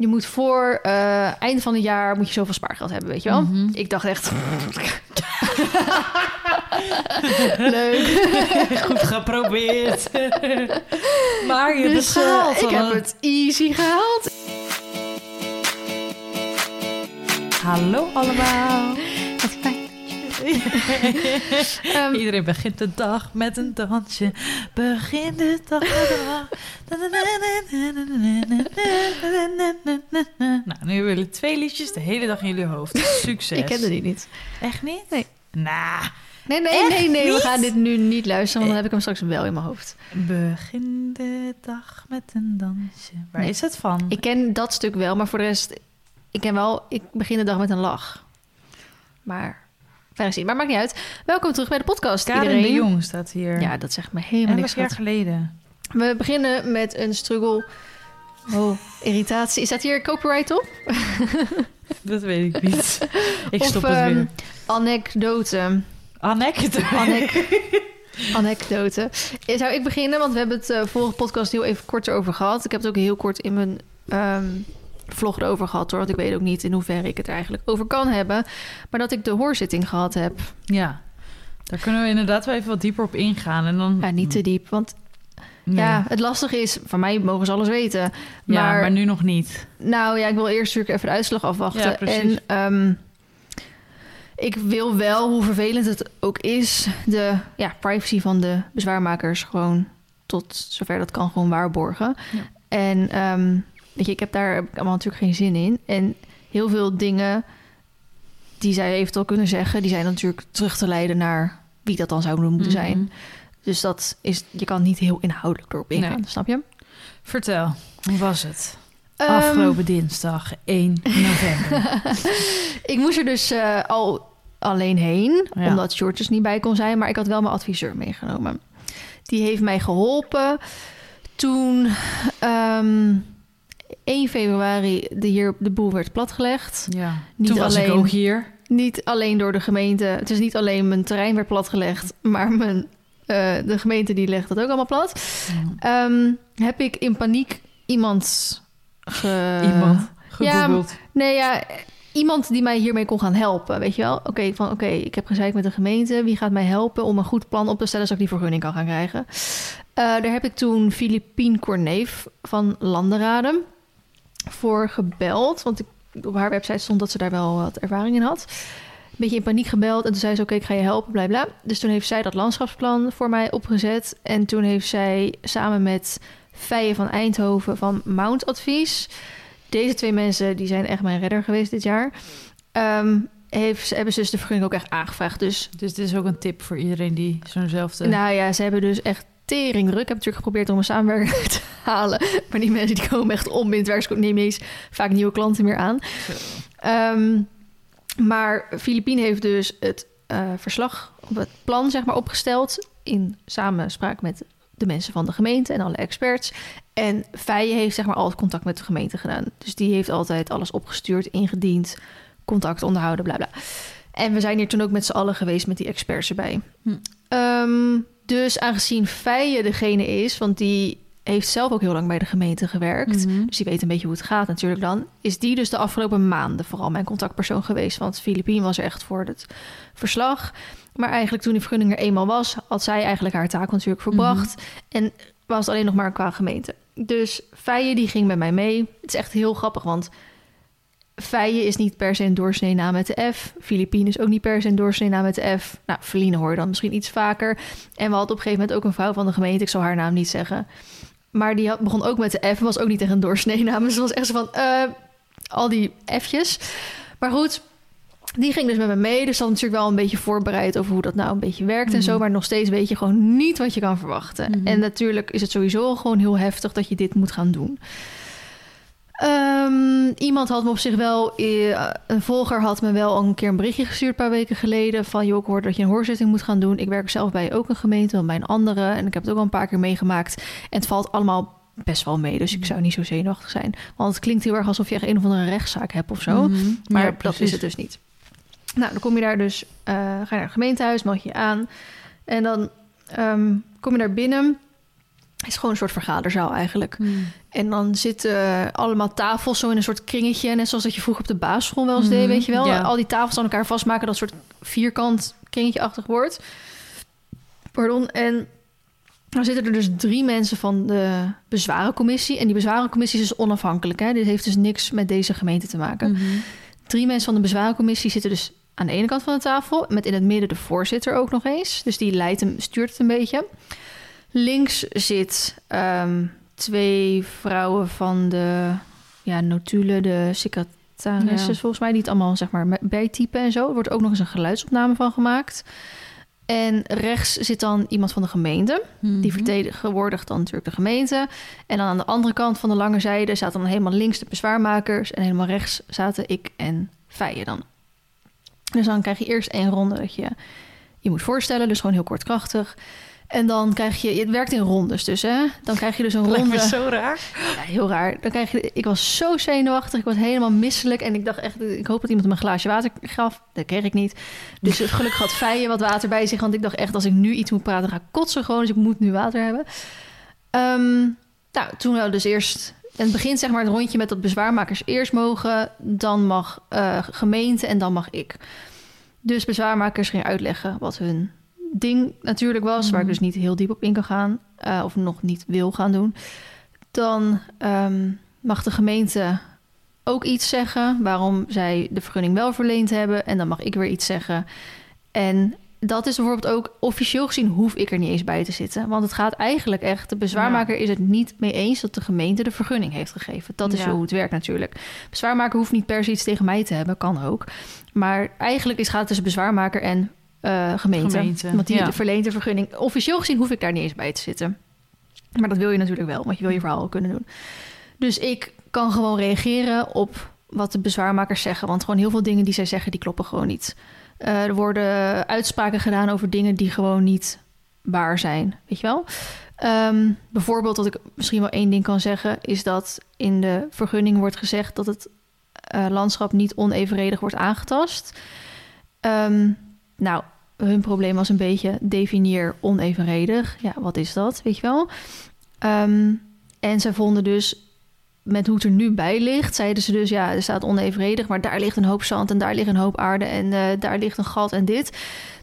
je moet voor eh einde van het jaar moet je zoveel spaargeld hebben, weet je wel? Mhm. Ik dacht echt... Leuk. Goed geprobeerd. maar je hebt Dus, het gehaald. ik heb het easy gehaald. Hallo allemaal. Ehm, Iedereen begint de dag met een dansje. Begin de dag met een Nou, nu willen twee liedjes de hele dag in jullie hoofd. Succes. ik kende die niet. Echt niet? Nee. Nou, Nee, nee, Echt nee, nee. We gaan dit nu niet luisteren, want dan heb ik hem straks wel in mijn hoofd. begin de dag met een dansje. Waar Nee. is het van? Ik ken dat stuk wel, maar voor de rest... Ik ken wel... Ik begin de dag met een lach. Maar... Verder zien. Maar maakt niet uit. Welkom terug bij de podcast, Karen iedereen. de Jong staat hier. Ja, dat zegt me helemaal niks. Jaar geleden. We beginnen met een struggle... Oh, irritatie. Is dat hier copyright op? Dat weet ik niet. Ik of stop het ehm, weer. anekdote. Anekdote. Anek anekdote. Zou ik beginnen? Want we hebben het eh, vorige podcast heel even kort over gehad. Ik heb het ook heel kort in mijn ehm, vlog erover gehad hoor. Want ik weet ook niet in hoeverre ik het er eigenlijk over kan hebben. Maar dat ik de hoorzitting gehad heb. Ja, daar kunnen we inderdaad wel even wat dieper op ingaan. En dan... Ja, niet te diep. Want Nee. ja, het lastige is, van mij mogen ze alles weten. Ja, maar, maar, nu nog niet. nou ja, ik wil eerst natuurlijk even de uitslag afwachten. Ja, precies. en ehm, ik wil wel, hoe vervelend het ook is, de ja, privacy van de bezwaarmakers gewoon tot zover dat kan gewoon waarborgen. Ja. En ehm, weet je, ik heb daar allemaal natuurlijk geen zin in. En heel veel dingen die zij eventueel kunnen zeggen, die zijn natuurlijk terug te leiden naar wie dat dan zou moeten zijn. Mhm. Dus dat is, je kan niet heel inhoudelijk erop ingaan, Nee. snap je? Vertel, hoe was het? Ehm, Afgelopen dinsdag 1 november. ik moest er dus eh, al alleen heen, Ja. omdat George er niet bij kon zijn. Maar ik had wel mijn adviseur meegenomen. Die heeft mij geholpen toen ehm 1 februari de, hier, de boel werd platgelegd. ja, Niet toen was ik alleen- ook hier. Niet alleen door de gemeente. Het is niet alleen mijn terrein werd platgelegd, maar mijn, eh, de gemeente die legt dat ook allemaal plat. Ehm, heb ik in paniek iemand ge... Iemand gegoogeld. Nee, ja, iemand die mij hiermee kon gaan helpen, weet je wel? Oké, van oké, ik heb gezeik met de gemeente. Wie gaat mij helpen om een goed plan op te stellen... zodat ik die vergunning kan gaan krijgen? Eh, daar heb ik toen Philippine Corneef van Landeraden voor gebeld. Want ik, op haar website stond dat ze daar wel wat ervaring in had. Een beetje in paniek gebeld. En toen zei ze, oké, ik ga je helpen, bla bla. Dus toen heeft zij dat landschapsplan voor mij opgezet. En toen heeft zij samen met Feijen van Eindhoven van Mount Advies... Deze twee mensen die zijn echt mijn redder geweest dit jaar. Ehm, heeft, hebben ze dus de vergunning ook echt aangevraagd. Dus Dus dit is ook een tip voor iedereen die zo'nzelfde... nou ja, ze hebben dus echt tering druk. Ik heb natuurlijk geprobeerd om een samenwerking te halen. Maar die mensen die komen echt om in het werk. Ze nemen eens vaak nieuwe klanten meer aan. Ehm, maar Filipine heeft dus het eh, verslag, het plan zeg maar, opgesteld... in samenspraak met de mensen van de gemeente en alle experts. En Feijen heeft zeg maar altijd contact met de gemeente gedaan. Dus die heeft altijd alles opgestuurd, ingediend, contact onderhouden, bla bla. En we zijn hier toen ook met z'n allen geweest met die experts erbij. Hm. Ehm, dus aangezien Feijen degene is, want die heeft zelf ook heel lang bij de gemeente gewerkt. Mhm. Dus die weet een beetje hoe het gaat natuurlijk dan. Is die dus de afgelopen maanden vooral mijn contactpersoon geweest. Want Filipien was er echt voor het verslag. Maar eigenlijk toen die vergunning er eenmaal was... had zij eigenlijk haar taak natuurlijk verbracht. En was het alleen nog maar qua gemeente. Dus Feijen die ging met mij mee. Het is echt heel grappig, want... Feijen is niet per se een doorsnee naam met de F. Filipine is ook niet per se een doorsnee naam met de F. Nou, Feline hoor je dan misschien iets vaker. En we hadden op een gegeven moment ook een vrouw van de gemeente. Ik zal haar naam niet zeggen. Maar die had, begon ook met de F. Was ook niet echt een doorsnee naam. Dus het was echt zo van... eh, al die F'jes. Maar goed, die ging dus met me mee. Dus dan natuurlijk wel een beetje voorbereid over hoe dat nou een beetje werkt en zo. Mhm. Maar nog steeds weet je gewoon niet wat je kan verwachten. Mhm. En natuurlijk is het sowieso gewoon heel heftig dat je dit moet gaan doen. Ehm, iemand had me op zich wel, eh, een volger had me wel al een keer een berichtje gestuurd een paar weken geleden. Van joh, ik hoorde dat je een hoorzitting moet gaan doen. Ik werk zelf bij ook een gemeente, bij een andere. En ik heb het ook al een paar keer meegemaakt. En het valt allemaal best wel mee. Dus ik zou niet zo zenuwachtig zijn. Want het klinkt heel erg alsof je echt een of andere rechtszaak hebt of zo. Mhm. Maar Ja, dat is het dus niet. Nou, dan kom je daar dus, eh, ga je naar het gemeentehuis, meld je je aan. En dan ehm, kom je daar binnen. Is gewoon een soort vergaderzaal eigenlijk. Hmm. En dan zitten allemaal tafels zo in een soort kringetje. Net zoals dat je vroeger op de basisschool wel eens deed, Mhm, weet je wel. ja. Al die tafels aan elkaar vastmaken, dat soort vierkant kringetje-achtig wordt. Pardon. En dan zitten er dus drie mensen van de bezwarencommissie. En die bezwarencommissie is dus onafhankelijk. Hè? Dit heeft dus niks met deze gemeente te maken. Mhm. Drie mensen van de bezwarencommissie zitten dus aan de ene kant van de tafel. Met in het midden de voorzitter ook nog eens. Dus die leidt hem, stuurt het een beetje. Links zit ehm, twee vrouwen van de ja, notulen, de secretarissen Ja. volgens mij. Die het allemaal zeg maar bijtypen en zo. Er wordt ook nog eens een geluidsopname van gemaakt. En rechts zit dan iemand van de gemeente. Die Mhm. vertegenwoordigt dan natuurlijk de gemeente. En dan aan de andere kant van de lange zijde zaten dan helemaal links de bezwaarmakers. En helemaal rechts zaten ik en Feijen dan. Dus dan krijg je eerst één ronde dat je je moet voorstellen. Dus gewoon heel kort krachtig. En dan krijg je... Het werkt in rondes dus, hè? Dan krijg je dus een ronde... zo raar. Ja, heel raar. Dan krijg je, ik was zo zenuwachtig. Ik was helemaal misselijk. En ik dacht echt, ik hoop dat iemand me een glaasje water gaf. Dat kreeg ik niet. Dus gelukkig had Feijen wat water bij zich. Want ik dacht echt, als ik nu iets moet praten, ga ik kotsen gewoon. Dus ik moet nu water hebben. Ehm, nou, toen we dus eerst... In het begin zeg maar het rondje met dat bezwaarmakers eerst mogen. Dan mag eh, gemeente en dan mag ik. Dus bezwaarmakers gingen uitleggen wat hun ding natuurlijk was. Waar ik Mhm. dus niet heel diep op in kan gaan. eh, of nog niet wil gaan doen. Dan ehm, mag de gemeente ook iets zeggen waarom zij de vergunning wel verleend hebben. En dan mag ik weer iets zeggen. En dat is bijvoorbeeld ook officieel gezien hoef ik er niet eens bij te zitten. Want het gaat eigenlijk echt, de bezwaarmaker is het niet mee eens dat de gemeente de vergunning heeft gegeven. Dat is Ja. zo hoe het werkt natuurlijk. Bezwaarmaker hoeft niet per se iets tegen mij te hebben, kan ook. Maar eigenlijk is, gaat het tussen bezwaarmaker en eh, gemeente. Gemeente, Want die ja. verleent de vergunning. Officieel gezien hoef ik daar niet eens bij te zitten. Maar dat wil je natuurlijk wel, want je wil je verhaal ook kunnen doen. Dus ik kan gewoon reageren op wat de bezwaarmakers zeggen. Want gewoon heel veel dingen die zij zeggen, die kloppen gewoon niet. Eh, er worden uitspraken gedaan over dingen die gewoon niet waar zijn. Weet je wel? Ehm, bijvoorbeeld, wat ik misschien wel één ding kan zeggen, is dat in de vergunning wordt gezegd dat het eh, landschap niet onevenredig wordt aangetast. Ehm, nou, hun probleem was een beetje definieer onevenredig. Ja, wat is dat? Weet je wel? Ehm, en zij vonden dus met hoe het er nu bij ligt, zeiden ze dus ja, er staat onevenredig, maar daar ligt een hoop zand en daar ligt een hoop aarde en eh, daar ligt een gat en dit.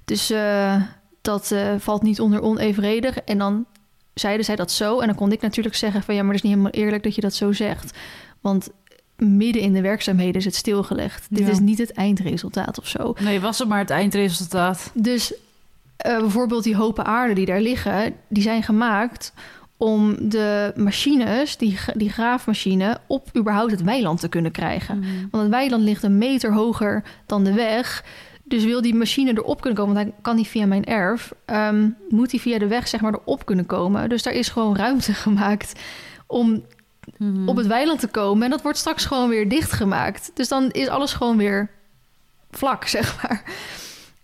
Dus eh, dat eh, valt niet onder onevenredig. En dan zeiden zij dat zo en dan kon ik natuurlijk zeggen van ja, maar het is niet helemaal eerlijk dat je dat zo zegt, want midden in de werkzaamheden is het stilgelegd. Dit Ja. is niet het eindresultaat of zo. Nee, was het maar het eindresultaat. Dus eh, bijvoorbeeld die hopen aarde die daar liggen, die zijn gemaakt om de machines, die, die graafmachine, op überhaupt het weiland te kunnen krijgen. Want het weiland ligt een meter hoger dan de weg. Dus wil die machine erop kunnen komen, want hij kan niet via mijn erf, ehm, moet hij via de weg zeg maar erop kunnen komen. Dus daar is gewoon ruimte gemaakt om Op het weiland te komen. En dat wordt straks gewoon weer dichtgemaakt. Dus dan is alles gewoon weer vlak, zeg maar.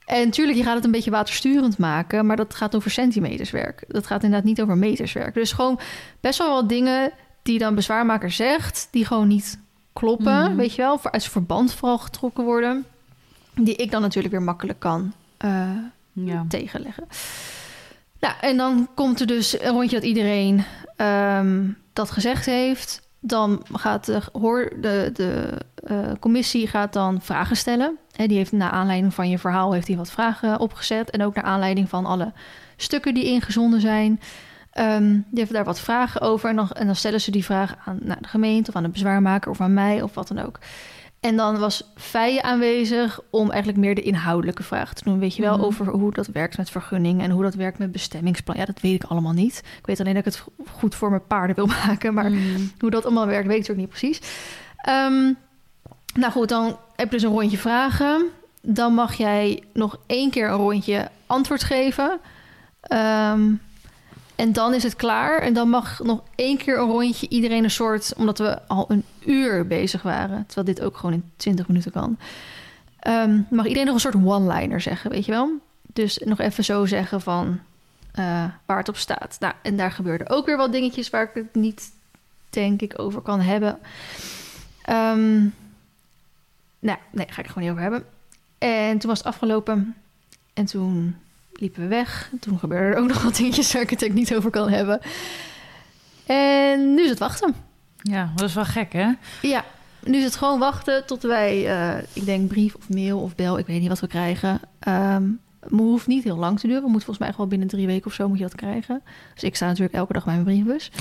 En natuurlijk, je gaat het een beetje watersturend maken, maar dat gaat over centimeterswerk. Dat gaat inderdaad niet over meterswerk. Dus gewoon best wel wat dingen die dan bezwaarmaker zegt, die gewoon niet kloppen, Mhm. weet je wel, voor uit zijn verband vooral getrokken worden, die ik dan natuurlijk weer makkelijk kan eh, Ja. tegenleggen. Nou, en dan komt er dus een rondje dat iedereen ehm, dat gezegd heeft. Dan gaat de, hoor, de, de eh, commissie gaat dan vragen stellen. Hè, die heeft naar aanleiding van je verhaal heeft hij wat vragen opgezet. En ook naar aanleiding van alle stukken die ingezonden zijn. Ehm, die heeft daar wat vragen over. En dan, en dan stellen ze die vraag aan nou, de gemeente of aan de bezwaarmaker of aan mij of wat dan ook. En dan was Feijen aanwezig om eigenlijk meer de inhoudelijke vraag te doen. Weet je wel, Mhm. over hoe dat werkt met vergunning en hoe dat werkt met bestemmingsplan. Ja, dat weet ik allemaal niet. Ik weet alleen dat ik het goed voor mijn paarden wil maken. Maar Mhm. hoe dat allemaal werkt, weet ik ook niet precies. Ehm, nou goed, dan heb je dus een rondje vragen. Dan mag jij nog één keer een rondje antwoord geven. Ehm, en dan is het klaar. En dan mag nog één keer een rondje iedereen een soort... omdat we al een uur bezig waren... terwijl dit ook gewoon in 20 minuten kan... ehm, mag iedereen nog een soort one-liner zeggen, weet je wel? Dus nog even zo zeggen van eh, waar het op staat. Nou, en daar gebeurden ook weer wat dingetjes... waar ik het niet, denk ik, over kan hebben. Ehm, nou, nee, ga ik gewoon niet over hebben. En toen was het afgelopen. En toen liepen we weg. Toen gebeurden er ook nog wat dingetjes waar ik het niet over kan hebben. En nu is het wachten. Ja, dat is wel gek, hè? Ja, nu is het gewoon wachten tot wij, eh, ik denk brief of mail of bel, ik weet niet wat we krijgen. Ehm maar het hoeft niet heel lang te duren. We moeten volgens mij wel binnen drie weken of zo moet je dat krijgen. Dus ik sta natuurlijk elke dag bij mijn brievenbus.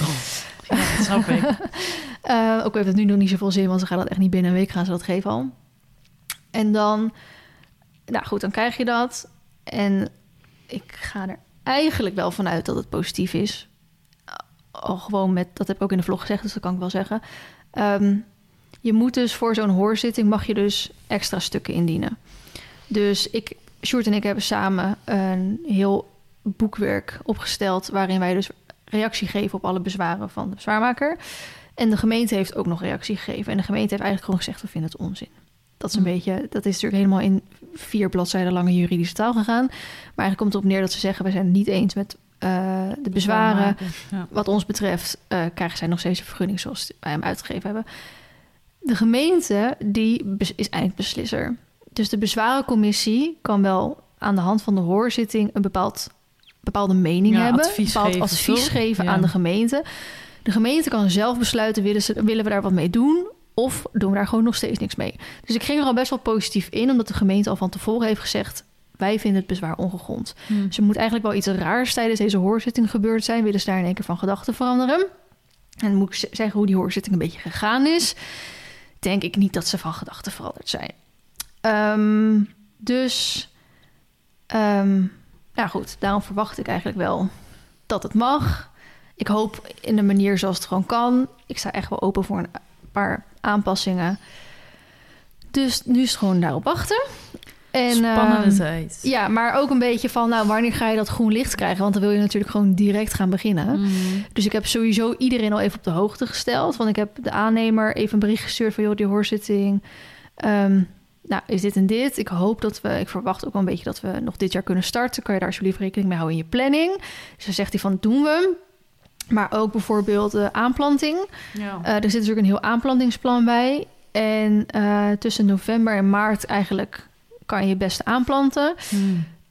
Ja, dat snap ik. Eh, ook heeft het nu nog niet zoveel zin, want ze gaan dat echt niet binnen een week gaan ze dat geven al. En dan, nou goed, dan krijg je dat. En ik ga er eigenlijk wel vanuit dat het positief is. Al gewoon met, dat heb ik ook in de vlog gezegd, dus dat kan ik wel zeggen. Ehm, je moet dus voor zo'n hoorzitting mag je dus extra stukken indienen. Dus ik, Sjoerd en ik hebben samen een heel boekwerk opgesteld... waarin wij dus reactie geven op alle bezwaren van de bezwaarmaker. En de gemeente heeft ook nog reactie gegeven. En de gemeente heeft eigenlijk gewoon gezegd, we vinden het onzin. Dat is een Hm. beetje, dat is natuurlijk helemaal in vier bladzijden lange juridische taal gegaan. Maar eigenlijk komt het op neer dat ze zeggen, we zijn het niet eens met eh, de bezwaren. Ja. Wat ons betreft eh, krijgen zij nog steeds een vergunning zoals wij hem uitgegeven hebben. De gemeente die is eindbeslisser. Dus de bezwarencommissie kan wel aan de hand van de hoorzitting een bepaald, bepaalde mening Ja, hebben. advies bepaald geven, advies toch? geven Ja. aan de gemeente. De gemeente kan zelf besluiten, willen, ze, willen we daar wat mee doen? Of doen we daar gewoon nog steeds niks mee? Dus ik ging er al best wel positief in, omdat de gemeente al van tevoren heeft gezegd... wij vinden het bezwaar ongegrond. Hm. Dus er moet eigenlijk wel iets raars tijdens deze hoorzitting gebeurd zijn. Willen ze daar in één keer van gedachten veranderen? En dan moet ik zeggen hoe die hoorzitting een beetje gegaan is. Denk ik niet dat ze van gedachten veranderd zijn. Ehm, dus, nou goed, daarom verwacht ik eigenlijk wel dat het mag. Ik hoop in de manier zoals het gewoon kan. Ik sta echt wel open voor een paar aanpassingen. Dus nu is het gewoon daarop wachten. En, Spannende ehm, tijd. ja, maar ook een beetje van, nou, wanneer ga je dat groen licht krijgen? Want dan wil je natuurlijk gewoon direct gaan beginnen. Hm. Dus ik heb sowieso iedereen al even op de hoogte gesteld. Want ik heb de aannemer even een bericht gestuurd van, joh, die hoorzitting. ehm, nou, is dit en dit? Ik hoop dat we, ik verwacht ook wel een beetje dat we nog dit jaar kunnen starten. Kan je daar alsjeblieft rekening mee houden in je planning? Dus dan zegt hij van, doen we. Maar ook bijvoorbeeld de aanplanting. Ja. Eh, er zit natuurlijk een heel aanplantingsplan bij. En eh, tussen november en maart eigenlijk kan je het beste aanplanten. Hm.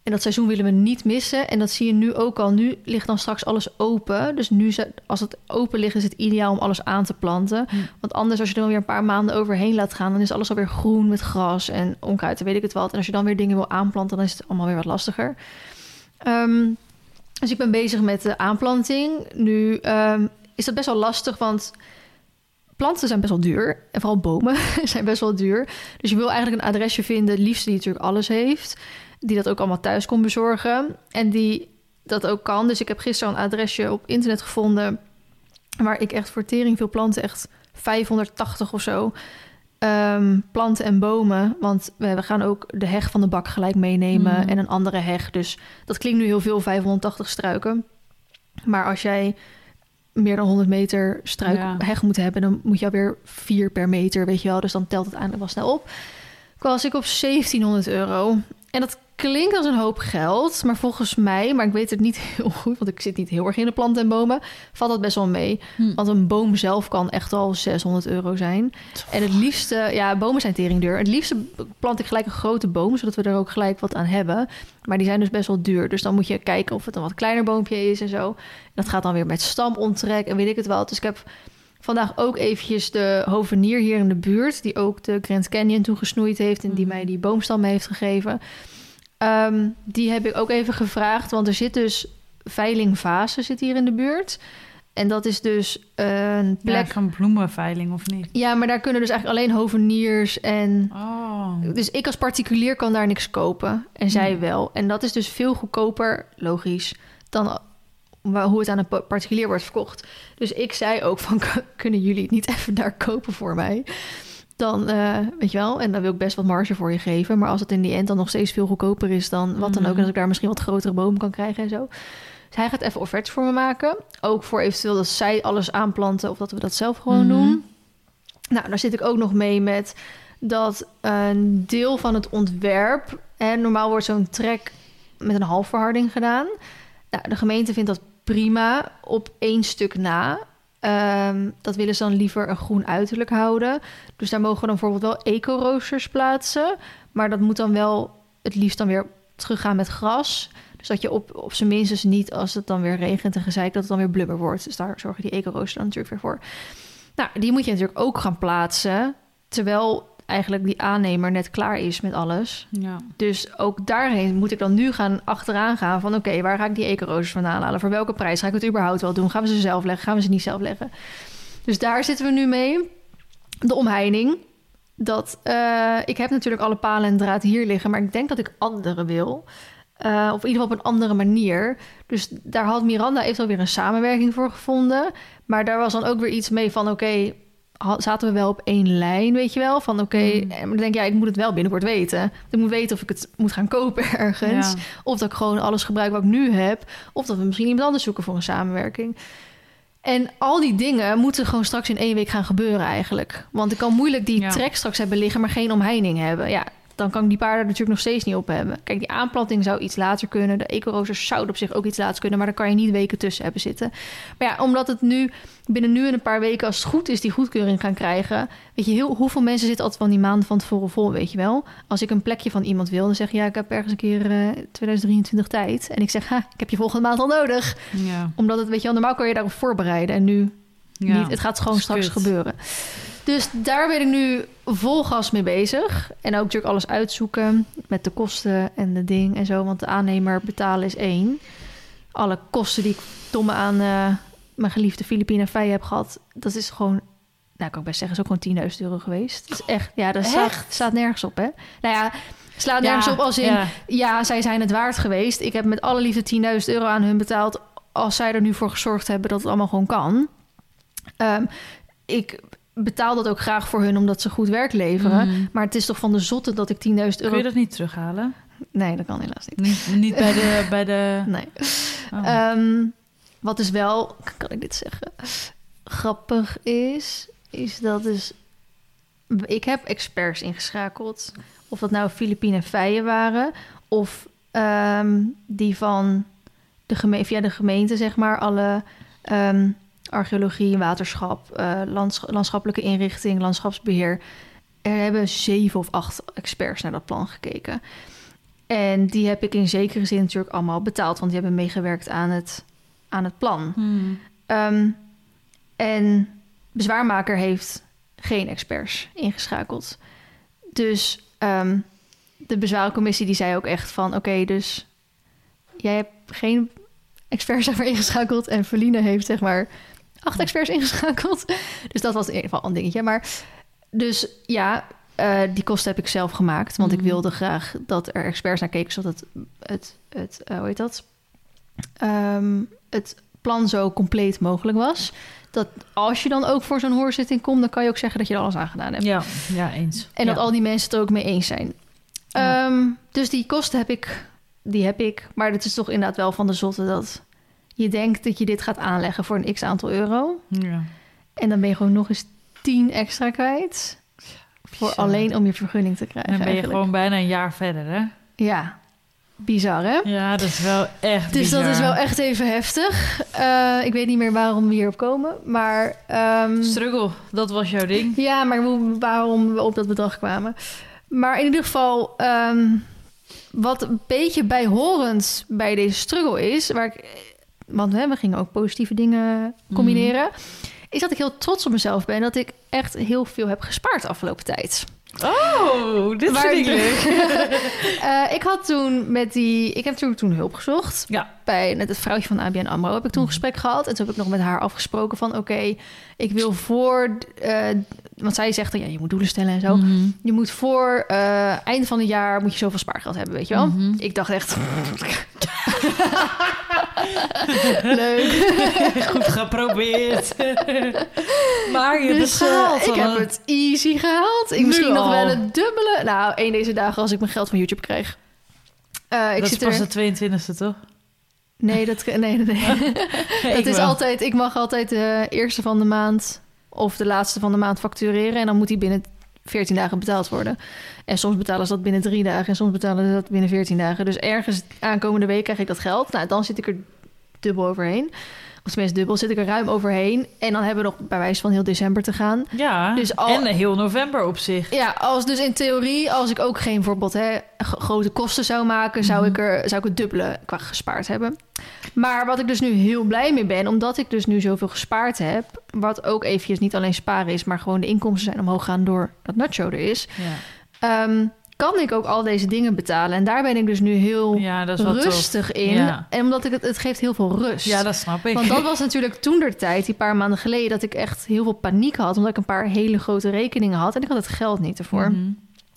En dat seizoen willen we niet missen. En dat zie je nu ook al. Nu ligt dan straks alles open. Dus nu, ze- als het open ligt, is het ideaal om alles aan te planten. Hm. Want anders, als je er dan weer een paar maanden overheen laat gaan... dan is alles alweer groen met gras en onkruid en weet ik het wat. En als je dan weer dingen wil aanplanten, dan is het allemaal weer wat lastiger. Ehm, dus ik ben bezig met de aanplanting. Nu ehm, is dat best wel lastig, want planten zijn best wel duur. En vooral bomen zijn best wel duur. Dus je wil eigenlijk een adresje vinden, het liefst die natuurlijk alles heeft. Die dat ook allemaal thuis kon bezorgen. En die dat ook kan. Dus ik heb gisteren een adresje op internet gevonden... waar ik echt voor tering veel planten, echt 580 of zo... ehm, planten en bomen. Want we we gaan ook de heg van de bak gelijk meenemen... Mm. en een andere heg. Dus dat klinkt nu heel veel, 580 struiken. Maar als jij meer dan 100 meter struik Ja. heg moet hebben... dan moet je alweer vier per meter, weet je wel. Dus dan telt het eigenlijk wel snel op. Was ik op 1700 euro. En dat klinkt als een hoop geld, maar volgens mij, maar ik weet het niet heel goed, want ik zit niet heel erg in de planten en bomen, valt dat best wel mee. Hm. Want een boom zelf kan echt al 600 euro zijn. En het liefste, ja, bomen zijn teringduur. Het liefste plant ik gelijk een grote boom, zodat we er ook gelijk wat aan hebben. Maar die zijn dus best wel duur. Dus dan moet je kijken of het een wat kleiner boompje is en zo. En dat gaat dan weer met stamontrek en weet ik het wel. Dus ik heb vandaag ook eventjes de hovenier hier in de buurt... die ook de Grand Canyon toen gesnoeid heeft... en die Mhm. mij die boomstam heeft gegeven. Ehm, die heb ik ook even gevraagd, want er zit dus... Veiling Vase zit hier in de buurt. En dat is dus een plek... Ja, van bloemenveiling of niet? Ja, maar daar kunnen dus eigenlijk alleen hoveniers en... Oh. Dus ik als particulier kan daar niks kopen. En zij Hmm. wel. En dat is dus veel goedkoper, logisch, dan hoe het aan een pa- particulier wordt verkocht. Dus ik zei ook van, kunnen jullie het niet even daar kopen voor mij? Dan, eh, weet je wel, en dan wil ik best wat marge voor je geven. Maar als het in die end dan nog steeds veel goedkoper is dan wat dan ook... Mhm. en als ik daar misschien wat grotere bomen kan krijgen en zo... Dus hij gaat even offertes voor me maken. Ook voor eventueel dat zij alles aanplanten of dat we dat zelf gewoon Mhm. doen. Nou, daar zit ik ook nog mee met dat een deel van het ontwerp... En normaal wordt zo'n trek met een halfverharding gedaan. Nou, de gemeente vindt dat prima op één stuk na. Ehm, dat willen ze dan liever een groen uiterlijk houden. Dus daar mogen we dan bijvoorbeeld wel eco-roosters plaatsen. Maar dat moet dan wel het liefst dan weer teruggaan met gras. Zodat je op, op zijn minst dus niet, als het dan weer regent en gezeik, dat het dan weer blubber wordt. Dus daar zorgen die eco-roosters dan natuurlijk weer voor. Nou, die moet je natuurlijk ook gaan plaatsen. Terwijl eigenlijk die aannemer net klaar is met alles. Ja. Dus ook daarheen moet ik dan nu gaan achteraan gaan van... oké, waar ga ik die eco-roosters vandaan halen? Voor welke prijs ga ik het überhaupt wel doen? Gaan we ze zelf leggen? Gaan we ze niet zelf leggen? Dus daar zitten we nu mee. De omheining. Dat, eh, ik heb natuurlijk alle palen en draad hier liggen... maar ik denk dat ik andere wil. Eh, of in ieder geval op een andere manier. Dus daar had Miranda eventueel weer een samenwerking voor gevonden. Maar daar was dan ook weer iets mee van... oké, zaten we wel op één lijn, weet je wel? Van oké, Mm. en maar dan denk ik, ja, ik moet het wel binnenkort weten. Ik moet weten of ik het moet gaan kopen ergens. Ja. Of dat ik gewoon alles gebruik wat ik nu heb. Of dat we misschien iemand anders zoeken voor een samenwerking. En al die dingen moeten gewoon straks in één week gaan gebeuren eigenlijk. Want ik kan moeilijk die Ja. trek straks hebben liggen, maar geen omheining hebben. Ja, dan kan ik die paarden natuurlijk nog steeds niet op hebben. Kijk, die aanplanting zou iets later kunnen. De eco-roosters zouden op zich ook iets later kunnen. Maar daar kan je niet weken tussen hebben zitten. Maar ja, omdat het nu binnen nu en een paar weken, als het goed is, die goedkeuring gaan krijgen. Weet je, heel, hoeveel mensen zitten altijd van die maanden van tevoren vol, weet je wel? Als ik een plekje van iemand wil, dan zeg je, ja, ik heb ergens een keer eh 2023 tijd. En ik zeg, ha, ik heb je volgende maand al nodig. Ja. Omdat het, weet je wel, normaal kan je daarop voorbereiden. En nu Ja. niet. Het gaat gewoon straks kut. gebeuren. Dus daar ben ik nu vol gas mee bezig. En ook natuurlijk alles uitzoeken met de kosten en de ding en zo. Want de aannemer betalen is één. Alle kosten die ik domme aan eh, mijn geliefde Filipina Fei heb gehad, dat is gewoon, nou kan ik best zeggen, is ook gewoon 10.000 euro geweest. Dat is echt, ja, dat staat, nergens op, hè? Nou ja, slaat nergens Ja, op als in, ja. ja, zij zijn het waard geweest. Ik heb met alle liefde 10.000 euro aan hun betaald. Als zij er nu voor gezorgd hebben dat het allemaal gewoon kan. Ehm, ik betaal dat ook graag voor hun omdat ze goed werk leveren. Mhm. Maar het is toch van de zotte dat ik 10.000 euro... Kun je dat niet terughalen? Nee, dat kan helaas niet. Niet, niet bij de... Bij de... Nee. Oh. Ehm, wat dus wel, kan ik dit zeggen, grappig is, is dat dus... Ik heb experts ingeschakeld. Of dat nou Filipine Feien waren... of ehm, die van de geme via de gemeente, zeg maar... alle ehm, archeologie, waterschap, eh, lands- landschappelijke inrichting, landschapsbeheer... Er hebben zeven of acht experts naar dat plan gekeken. En die heb ik in zekere zin natuurlijk allemaal betaald, want die hebben meegewerkt aan het, aan het plan. Hmm. Ehm, en bezwaarmaker heeft geen experts ingeschakeld. Dus ehm, de bezwaarcommissie die zei ook echt van... oké, dus jij hebt geen experts daarvoor ingeschakeld... en Verline heeft zeg maar acht experts ingeschakeld. Dus dat was in ieder geval een dingetje. Maar dus ja, eh, die kosten heb ik zelf gemaakt. Want ik Mhm. wilde graag dat er experts naar keken... zodat het, het, het eh, hoe heet dat? Ehm, het plan zo compleet mogelijk was. Dat als je dan ook voor zo'n hoorzitting komt... dan kan je ook zeggen dat je er alles aan gedaan hebt. Ja, ja, eens. En dat Ja. al die mensen het er ook mee eens zijn. Ja. Ehm, dus die kosten heb ik, die heb ik. Maar het is toch inderdaad wel van de zotte dat je denkt dat je dit gaat aanleggen voor een x aantal euro. Ja. En dan ben je gewoon nog eens 10 extra kwijt. Voor Bizar. alleen om je vergunning te krijgen. Dan ben je eigenlijk. gewoon bijna een jaar verder, hè? Ja, bizar hè? Ja, dat is wel echt Dus dat is wel echt even heftig. Eh, ik weet niet meer waarom we hierop komen. Maar ehm, Struggle, dat was jouw ding. Ja, maar waarom we op dat bedrag kwamen. Maar in ieder geval, ehm, wat een beetje bijhorend bij deze struggle is, waar ik, want hè, we gingen ook positieve dingen combineren, is dat ik heel trots op mezelf ben dat ik echt heel veel heb gespaard de afgelopen tijd. Oh, dit Waar vind ik leuk. Ik had toen met die, ik heb natuurlijk toen hulp gezocht Ja. bij net het vrouwtje van ABN AMRO heb ik toen een gesprek gehad. En toen heb ik nog met haar afgesproken van... oké, ik wil voor... eh, want zij zegt dan, ja, je moet doelen stellen en zo. Mhm. Je moet voor eh einde van het jaar moet je zoveel spaargeld hebben, weet je wel? Mhm. Ik dacht echt... Leuk. Goed geprobeerd. maar je hebt Dus, het eh, gehaald. ik heb het easy gehaald. Ik Nu misschien nog wel het dubbele. Nou, één deze dagen als ik mijn geld van YouTube kreeg. Eh, ik dat zit is pas er... de 22e, toch? Nee, dat, nee, nee, nee. Het is wel. altijd, ik mag altijd de eerste van de maand of de laatste van de maand factureren. En dan moet die binnen 14 dagen betaald worden. En soms betalen ze dat binnen drie dagen en soms betalen ze dat binnen 14 dagen. Dus ergens aankomende week krijg ik dat geld. Nou, dan zit ik er dubbel overheen. Of tenminste, dubbel zit ik er ruim overheen. En dan hebben we nog bij wijze van heel december te gaan. Ja, Dus al- en heel november op zich. Ja, als dus in theorie, als ik ook geen bijvoorbeeld hè, grote kosten zou maken, zou, Mhm. ik er, zou ik het dubbele qua gespaard hebben. Maar wat ik dus nu heel blij mee ben, omdat ik dus nu zoveel gespaard heb, wat ook eventjes niet alleen sparen is, maar gewoon de inkomsten zijn omhoog gaan door dat Nacho er is, Ja, ehm, kan ik ook al deze dingen betalen. En daar ben ik dus nu heel ja tof. rustig in. Ja. En omdat ik het, het geeft heel veel rust. Ja, dat snap ik. Want dat was natuurlijk toen der tijd, die paar maanden geleden, dat ik echt heel veel paniek had. Omdat ik een paar hele grote rekeningen had. En ik had het geld niet ervoor. Mhm.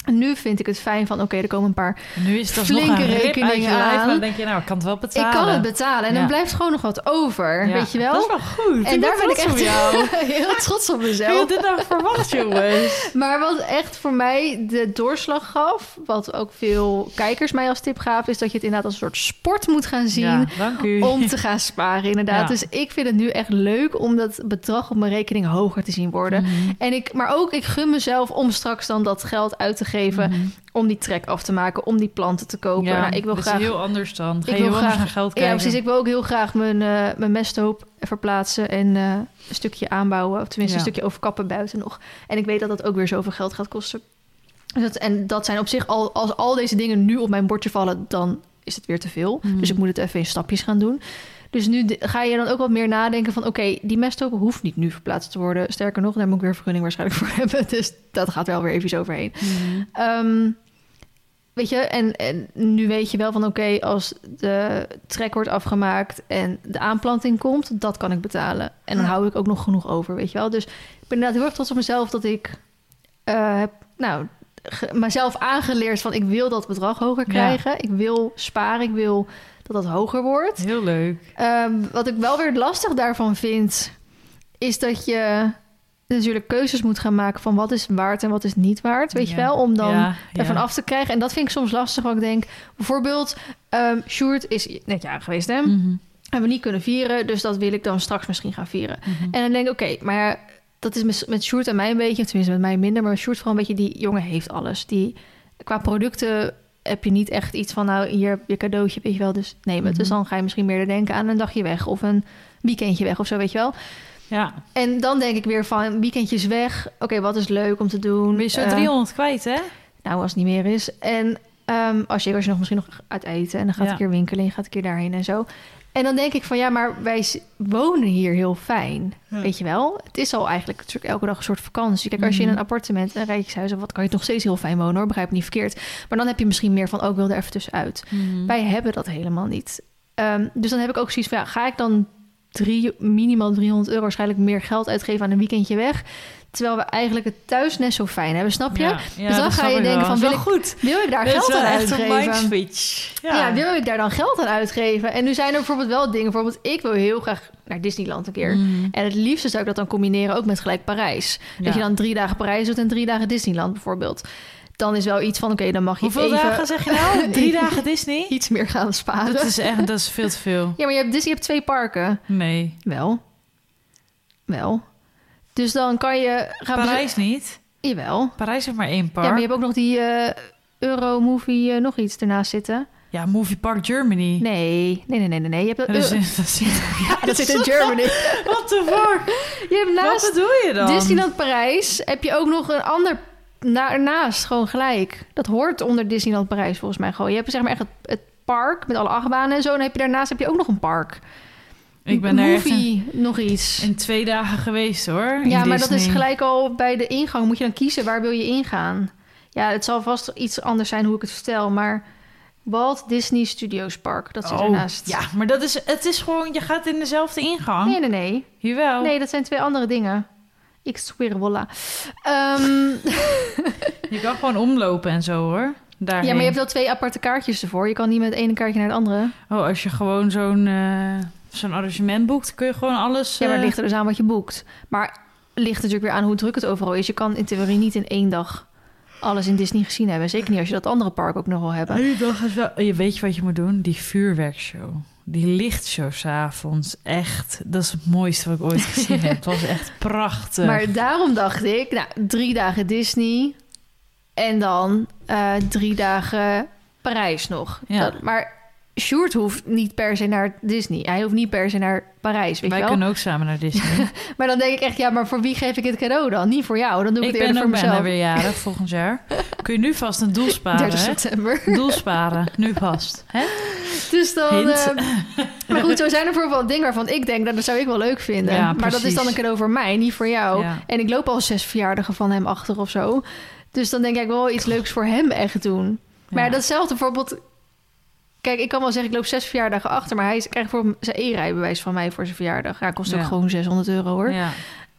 Nu vind ik het fijn van, oké, er komen een paar... Nu is alsnog Flinke een rekeningen lijf, aan. dan denk je, nou, ik kan het wel betalen. Ik kan het betalen. En Ja. dan blijft gewoon nog wat over, Ja, weet je wel? Dat is wel goed. en daar ben ik echt jou. heel trots op Heb je mezelf. dit nou verwacht, jongens? Maar wat echt voor mij de doorslag gaf, wat ook veel kijkers mij als tip gaven, is dat je het inderdaad als een soort sport moet gaan zien. Ja, dank u. Om te gaan sparen, inderdaad. Dus ik vind het nu echt leuk om dat bedrag op mijn rekening hoger te zien worden. Mhm. En ik, maar ook, ik gun mezelf om straks dan dat geld uit te geven. Mhm. Om die trek af te maken, om die planten te kopen. Ja, nou, ik wil dat graag. is heel anders dan. Ga ik wil graag- naar geld Ja, kijken. precies. Ik wil ook heel graag mijn, eh, mijn mesthoop verplaatsen en eh, een stukje aanbouwen. Of tenminste Ja. een stukje overkappen buiten nog. En ik weet dat dat ook weer zoveel geld gaat kosten. Dus dat, en dat zijn op zich al, als al deze dingen nu op mijn bordje vallen, dan is het weer te veel. Mhm. Dus ik moet het even in stapjes gaan doen. Dus nu ga je dan ook wat meer nadenken van... oké, die mesthoop hoeft niet nu verplaatst te worden. Sterker nog, daar moet ik weer vergunning waarschijnlijk voor hebben. Dus dat gaat wel weer even overheen. Mhm. Ehm, weet je, en, en nu weet je wel van oké, als de trek wordt afgemaakt en de aanplanting komt, dat kan ik betalen. En dan hou ik ook nog genoeg over, weet je wel. Dus ik ben inderdaad heel erg trots op mezelf dat ik eh, heb, nou, mezelf aangeleerd van ik wil dat bedrag hoger Ja. krijgen. Ik wil sparen, ik wil dat dat hoger wordt. Heel leuk. Ehm, wat ik wel weer lastig daarvan vind, is dat je natuurlijk keuzes moet gaan maken van wat is waard en wat is niet waard, weet je wel, om dan Ja, ervan af te krijgen. En dat vind ik soms lastig, want ik denk, bijvoorbeeld, ehm Sjoerd is net jaar geweest, hè? Mhm. Hebben we niet kunnen vieren, dus dat wil ik dan straks misschien gaan vieren. Mhm. En dan denk ik, oké, maar dat is met, met Sjoerd en mij een beetje, tenminste met mij minder, maar Sjoerd vooral een beetje, die jongen heeft alles. Die, qua producten heb je niet echt iets van, nou, hier heb je cadeautje, weet je wel, dus neem het. Mhm. Dus dan ga je misschien meer denken aan een dagje weg of een weekendje weg of zo, weet je wel. Ja, En dan denk ik weer van, weekendjes weg, oké, wat is leuk om te doen? ben je zo Eh, 300 kwijt, hè? nou, als het niet meer is. En ehm, als, je, als je nog misschien nog uit eten en dan gaat Ja. een keer winkelen en je gaat een keer daarheen en zo. En dan denk ik van ja, maar wij wonen hier heel fijn. Ja. Weet je wel? Het is al eigenlijk natuurlijk elke dag een soort vakantie. Kijk, als je in Mhm. een appartement, een rijtjeshuis of wat, kan je nog steeds heel fijn wonen hoor. Begrijp me niet verkeerd. Maar dan heb je misschien meer van, oh, ik wil er even tussenuit. Mhm. Wij hebben dat helemaal niet. Ehm, dus dan heb ik ook zoiets van, ja, ga ik dan drie, minimaal 300 euro waarschijnlijk meer geld uitgeven aan een weekendje weg? Terwijl we eigenlijk het thuis net zo fijn hebben, snap je? Ja, ja, dan ga je denken wel. van, wil ik- goed. Wil ik daar Dit geld aan uitgeven? mindswitch. Ja. wil ik daar dan geld aan uitgeven? En nu zijn er bijvoorbeeld wel dingen. Bijvoorbeeld, ik wil heel graag naar Disneyland een keer. Mhm. En het liefste zou ik dat dan combineren ook met gelijk Parijs. Ja. Dat je dan drie dagen Parijs doet en drie dagen Disneyland bijvoorbeeld. Dan is wel iets van, oké, dan mag je Hoeveel even dagen zeg je nou? Drie dagen Disney? iets meer gaan sparen. Dat is echt, dat is veel te veel. Ja, maar je hebt Disney je hebt twee parken. Nee. Wel. Wel. Dus dan kan je gaan... Parijs niet. Jawel. Parijs heeft maar één park. Ja, maar je hebt ook nog die eh Euro-movie eh, nog iets ernaast zitten. Ja, Movie Park Germany. Nee, nee, nee, nee, nee. Je hebt dat, Euro- is, dat zit... Ja, dat zit in Germany. What the fuck? Je hebt Wat naast bedoel je dan? Disneyland Parijs heb je ook nog een ander na, ernaast, gewoon gelijk. Dat hoort onder Disneyland Parijs volgens mij gewoon. Je hebt zeg maar echt het, het park met alle achtbanen en zo. En heb je daarnaast heb je ook nog een park. Ik ben in, Movie, nog iets. in twee dagen geweest hoor. ja, maar dat is gelijk al bij de ingang. Moet je dan kiezen waar wil je ingaan. Ja, het zal vast iets anders zijn hoe ik het vertel, maar Walt Disney Studios Park, dat zit Oh, ernaast. Ja, maar dat is, het is gewoon, je gaat in dezelfde ingang. Nee, nee, nee. Jawel. Nee, dat zijn twee andere dingen. Ik zweer, voilà. Ehm, Je kan gewoon omlopen en zo hoor. Daarheen. Ja, maar je hebt wel twee aparte kaartjes ervoor. Je kan niet met het ene kaartje naar het andere. Oh, als je gewoon zo'n eh, zo'n arrangement boekt, kun je gewoon alles... Ja, maar het eh, ligt er dus aan wat je boekt. Maar het ligt natuurlijk weer aan hoe druk het overal is. Je kan in theorie niet in één dag alles in Disney gezien hebben. Zeker niet als je dat andere park ook nog wil hebben. Die dag is wel... Je weet je wat je moet doen? Die vuurwerkshow. Die lichtshow s'avonds. Echt, dat is het mooiste wat ik ooit gezien heb. Het was echt prachtig. Maar daarom dacht ik, nou, drie dagen Disney. En dan eh, drie dagen Parijs nog. Ja. Dat, maar Sjoerd hoeft niet per se naar Disney. Hij hoeft niet per se naar Parijs, weet Wij je wel. kunnen ook samen naar Disney. Maar dan denk ik echt, ja, maar voor wie geef ik het cadeau dan? Niet voor jou, dan doe ik, ik het eerder ben voor ook bijna mezelf. weer jarig volgend jaar. Kun je nu vast een doel sparen, 30 hè? september. Doel sparen, nu vast. Hè? Dus dan... Eh, maar goed, zo zijn er bijvoorbeeld wat dingen waarvan ik denk... dat dat zou ik wel leuk vinden. Ja, maar dat is dan een cadeau voor mij, niet voor jou. Ja. En ik loop al zes verjaardagen van hem achter of zo. Dus dan denk ik wel iets leuks voor hem echt doen. Maar ja, datzelfde bijvoorbeeld... Kijk, ik kan wel zeggen, ik loop zes verjaardagen achter... maar hij krijgt voor zijn e-rijbewijs van mij voor zijn verjaardag. Ja, kost ook Ja. gewoon 600 euro, hoor. Ja.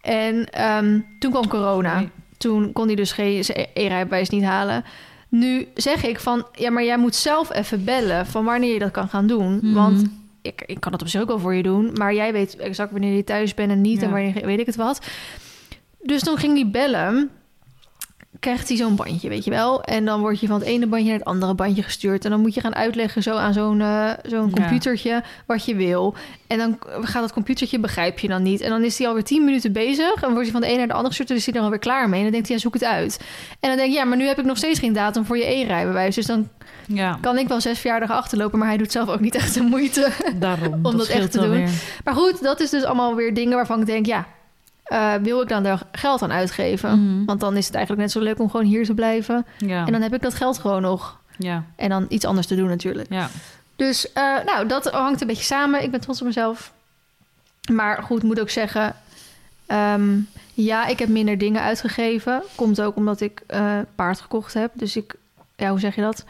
En ehm, toen kwam corona. Nee. Toen kon hij dus geen zijn e-rijbewijs niet halen. Nu zeg ik van, ja, maar jij moet zelf even bellen van wanneer je dat kan gaan doen. Mhm. Want ik, ik kan het op zich ook wel voor je doen, maar jij weet exact wanneer je thuis bent en niet Ja. en wanneer weet ik het wat. Dus toen ging hij bellen. Krijgt hij zo'n bandje, weet je wel? En dan word je van het ene bandje naar het andere bandje gestuurd. En dan moet je gaan uitleggen zo aan zo'n eh, zo'n Ja. computertje wat je wil. En dan gaat dat computertje, begrijp je dan niet. En dan is hij alweer tien minuten bezig. En wordt hij van de ene naar de andere gestuurd. En is hij er alweer klaar mee. En dan denkt hij, ja, zoek het uit. En dan denk je, ja, maar nu heb ik nog steeds geen datum voor je e-rijbewijs. Dus dan ja, kan ik wel zes verjaardagen achterlopen. Maar hij doet zelf ook niet echt de moeite. daarom. Om dat, dat echt te doen. weer. Maar goed, dat is dus allemaal weer dingen waarvan ik denk, ja, eh, wil ik dan daar geld aan uitgeven? Mhm. Want dan is het eigenlijk net zo leuk om gewoon hier te blijven. Ja, En dan heb ik dat geld gewoon nog. ja, En dan iets anders te doen natuurlijk. ja. Dus eh, nou, dat hangt een beetje samen. Ik ben trots op mezelf. Maar goed, moet ook zeggen... ehm, ja, ik heb minder dingen uitgegeven. Komt ook omdat ik eh, paard gekocht heb. Dus ik... Ja, hoe zeg je dat?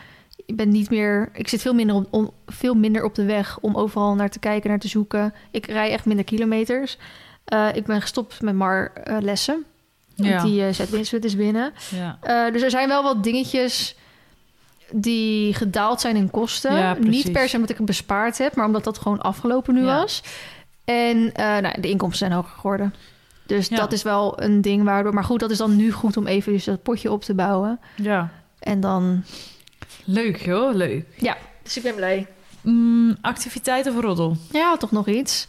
Ik ben niet meer... Ik zit veel minder op, om, veel minder op de weg om overal naar te kijken, naar te zoeken. Ik rij echt minder kilometers. Eh, ik ben gestopt met maar eh, lessen. Ja. Want die uh, zet is binnen. ja. Eh, dus er zijn wel wat dingetjes die gedaald zijn in kosten. Ja. Niet per se omdat ik het bespaard heb, maar omdat dat gewoon afgelopen nu Ja. was. En eh, nou, de inkomsten zijn hoger geworden. Dus Ja. dat is wel een ding waardoor... Maar goed, dat is dan nu goed om even dus dat potje op te bouwen. ja. En dan... Leuk joh, leuk. Ja, dus ik ben blij. Mm, activiteit of roddel? Ja, toch nog iets?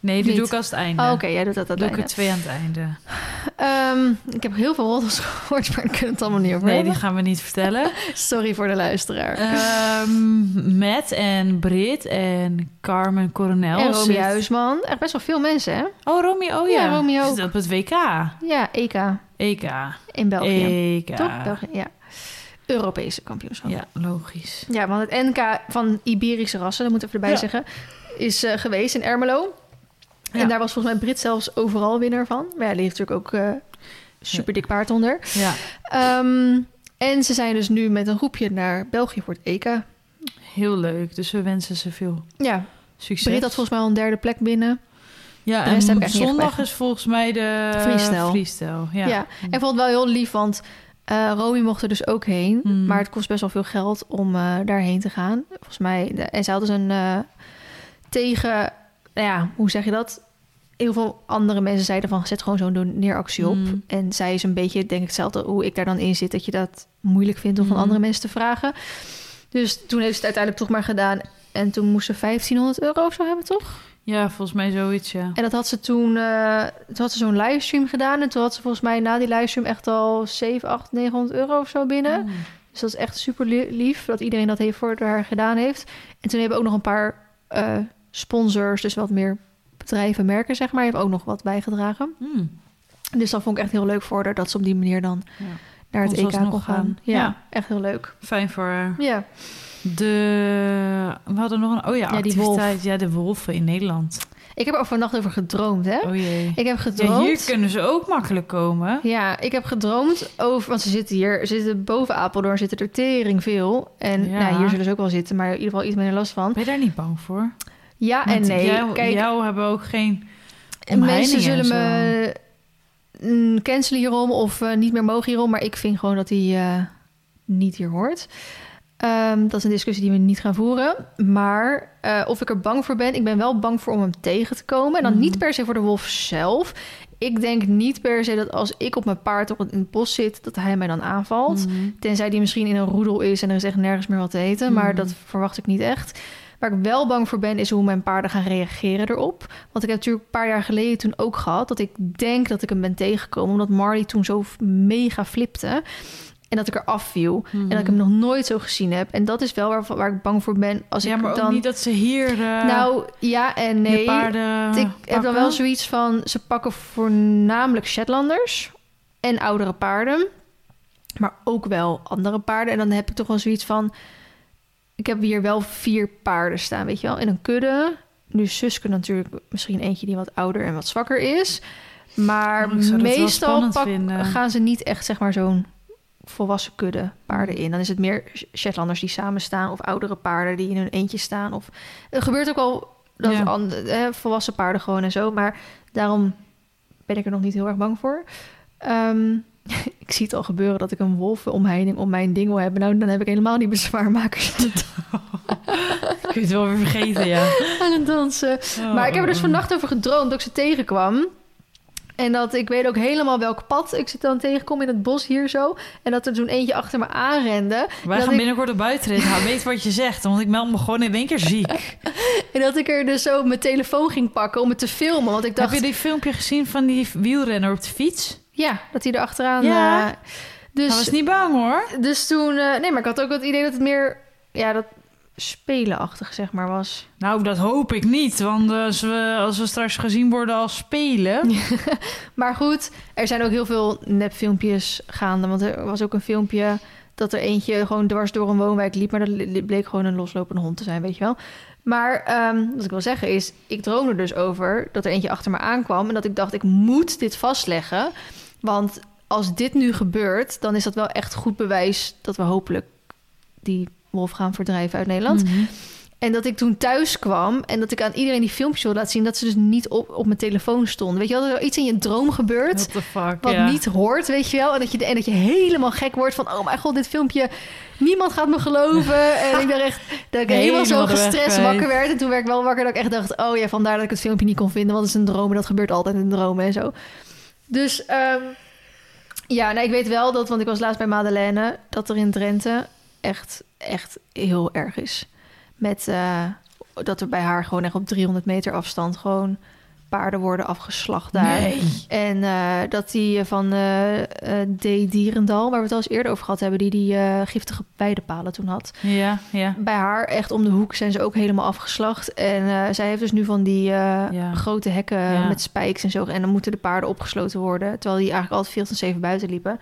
Nee, die doe ik als het einde. Oh, Oké, jij doet dat aan het Doe ik er einde. twee aan het einde. Ehm, ik heb heel veel roddels gehoord, maar ik kan het allemaal niet over Nee, die gaan we niet vertellen. Sorry voor de luisteraar. Ehm Matt en Brit en Carmen Coronel. en Romy Huisman. Echt best wel veel mensen, hè? Oh, Romy, oh ja. Ja, Romy ook. Zit op het WK. Ja, EK EK. in België. EK. Toch? België, ja. Europese kampioenschap. Ja. Ja, logisch. want het NK van Iberische rassen, dat moet ik even erbij Ja. zeggen, is eh, geweest in Ermelo. Ja. En daar was volgens mij Brit zelfs overal winnaar van. Maar ja, die heeft natuurlijk ook eh super dik paard onder. Ja, Ehm, en ze zijn dus nu met een groepje naar België voor het EK. heel leuk. Dus we wensen ze veel Ja, succes. Brit had volgens mij al een derde plek binnen. ja, en zondag is volgens mij de Freestyle. freestyle. Ja. Ja. En ik vond het wel heel lief, want eh Romy mocht er dus ook heen. Mm. Maar het kost best wel veel geld om eh, daarheen te gaan. Volgens mij. En ze had dus een tegen, nou ja, hoe zeg je dat? Heel veel andere mensen zeiden van zet gewoon zo'n doneeractie op. Mm. En zij is een beetje, denk ik hetzelfde hoe ik daar dan in zit, dat je dat moeilijk vindt om van Mm. andere mensen te vragen. Dus toen heeft ze het uiteindelijk toch maar gedaan. En toen moest ze 1500 euro of zo hebben, toch? Ja, volgens mij zoiets, ja. En dat had ze toen, eh, toen had ze zo'n livestream gedaan. En toen had ze volgens mij na die livestream echt al 7, 8, 900 euro of zo binnen. Mm. Dus dat is echt super li- lief dat iedereen dat heeft voor haar gedaan heeft. En toen hebben ook nog een paar eh, sponsors, dus wat meer bedrijven, merken, zeg maar, heeft ook nog wat bijgedragen. Mm. Dus dat vond ik echt heel leuk voor haar, dat ze op die manier dan Ja. naar het ze EK kon gaan. gaan. Ja, Ja. echt heel leuk. Fijn voor haar. Ja, De... We hadden nog een... Oh ja, Ja, die activiteit. Ja, de wolven in Nederland. ik heb er vannacht over gedroomd, hè? Oh jee. Ik heb Ja, gedroomd. hier kunnen ze ook makkelijk komen. Ja, ik heb gedroomd over... Want ze zitten hier... Ze zitten boven Apeldoorn zitten er tering veel. En Ja. nou, hier zullen ze ook wel zitten, maar in ieder geval iets minder last van. Ben je daar niet bang voor? Ja en Want nee. Jou, Kijk, jou hebben ook geen En mensen zullen me mm, cancelen hierom of eh, niet meer mogen hierom. Maar ik vind gewoon dat hij eh, niet hier hoort. Ehm, dat is een discussie die we niet gaan voeren. Maar eh, of ik er bang voor ben, ik ben wel bang voor om hem tegen te komen. En dan Mhm. niet per se voor de wolf zelf. Ik denk niet per se dat als ik op mijn paard op het- in het bos zit, dat hij mij dan aanvalt. Mhm. Tenzij die misschien in een roedel is en er is echt nergens meer wat te eten. Maar Mhm. dat verwacht ik niet echt. Waar ik wel bang voor ben, is hoe mijn paarden gaan reageren erop. Want ik heb natuurlijk een paar jaar geleden toen ook gehad... dat ik denk dat ik hem ben tegengekomen... omdat Marley toen zo mega flipte. En dat ik er afviel. Mhm. En dat ik hem nog nooit zo gezien heb. En dat is wel waar, waar ik bang voor ben. Als ja, ik maar ook dan. niet dat ze hier uh, nou ja en nee. paarden ik heb dan wel zoiets van. Ze pakken voornamelijk Shetlanders en oudere paarden. Maar ook wel andere paarden. En dan heb ik toch wel zoiets van. Ik heb hier wel vier paarden staan, weet je wel, in een kudde. Nu Suske natuurlijk misschien eentje die wat ouder en wat zwakker is. Maar meestal pak, gaan ze niet echt, zeg maar, zo'n volwassen kudde paarden in. Dan is het meer Shetlanders die samen staan of oudere paarden die in hun eentje staan. Of er gebeurt ook al dat ja. an, eh, volwassen paarden gewoon en zo. Maar daarom ben ik er nog niet heel erg bang voor. Um, ik zie het al gebeuren dat ik een wolvenomheining om mijn ding wil hebben. Nou, dan heb ik helemaal niet bezwaarmakers. Kun je het wel weer vergeten, ja. Aan het dansen. Oh, maar ik heb er dus vannacht over gedroomd dat ik ze tegenkwam. En dat ik weet ook helemaal welk pad ik ze dan tegenkom in het bos hier zo. En dat er toen eentje achter me aanrende. Wij gaan ik... binnenkort op buiten rijden. weet wat je zegt, want ik meld me gewoon in één keer ziek. en dat ik er dus zo mijn telefoon ging pakken om het te filmen. Want ik dacht... Heb je die filmpje gezien van die wielrenner op de fiets? Ja, dat hij er achteraan... Ja, uh, dus, hij was niet bang hoor. Dus toen... Uh, nee, maar ik had ook het idee dat het meer... Ja, dat spelenachtig, zeg maar, was. Nou, dat hoop ik niet. Want als we, als we straks gezien worden als spelen... maar goed, er zijn ook heel veel nepfilmpjes gaande. Want er was ook een filmpje dat er eentje gewoon dwars door een woonwijk liep... maar dat bleek gewoon een loslopende hond te zijn, weet je wel. Maar um, wat ik wil zeggen is, ik droomde dus over dat er eentje achter me aankwam... en dat ik dacht, ik moet dit vastleggen. Want als dit nu gebeurt, dan is dat wel echt goed bewijs... dat we hopelijk die wolf gaan verdrijven uit Nederland. Mhm. En dat ik toen thuis kwam en dat ik aan iedereen die filmpjes wilde laten zien... dat ze dus niet op, op mijn telefoon stonden. Weet je wel, dat er iets in je droom gebeurt... What the fuck, wat niet hoort, weet je wel. En dat, je, en dat je helemaal gek wordt van... oh mijn god, dit filmpje... niemand gaat me geloven. en ik dacht echt dat ik helemaal zo gestrest wakker werd. En toen werd ik wel wakker dat ik echt dacht... oh ja, vandaar dat ik het filmpje niet kon vinden... want het is een droom en dat gebeurt altijd in dromen en zo. Dus um, ja, nou, ik weet wel dat... want ik was laatst bij Madeleine... dat er in Drenthe echt, echt heel erg is. Met uh, dat er bij haar gewoon echt op 300 meter afstand gewoon paarden worden afgeslacht daar. Nee. En uh, dat die van uh, D. Dierendal, waar we het al eens eerder over gehad hebben, die die giftige weidepalen toen had. Ja, ja. Bij haar echt om de hoek zijn ze ook helemaal afgeslacht. En zij heeft dus nu van die ja. grote hekken ja. met spijks en zo. En dan moeten de paarden opgesloten worden, terwijl die eigenlijk altijd 24/7 buiten liepen.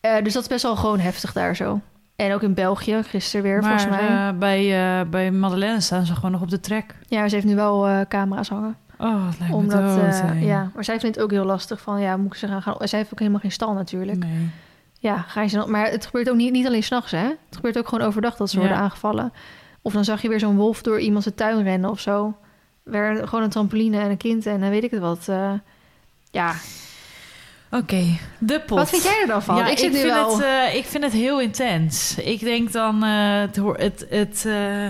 dus dat is best wel gewoon heftig daar zo. En ook in België, gisteren weer, maar, volgens mij. Uh, bij, uh, bij Madeleine staan ze gewoon nog op de trek. Ja, ze heeft nu wel uh, camera's hangen. Oh, lijkt Omdat, me dood, Ja, maar zij vindt het ook heel lastig van, ja, moet ik ze gaan gaan... Zij heeft ook helemaal geen stal natuurlijk. Nee. Ja, ga je ze dan... Maar het gebeurt ook niet, niet alleen s'nachts, hè? Het gebeurt ook gewoon overdag dat ze ja. worden aangevallen. Of dan zag je weer zo'n wolf door iemand zijn tuin rennen of zo. Weer gewoon een trampoline en een kind en dan weet ik het wat. ja, Oké, okay, de pot. Wat vind jij er dan van? Ja, ik, zit ik, nu vind wel... het, uh, ik vind het heel intens. Ik denk dan, uh, het, het, het uh,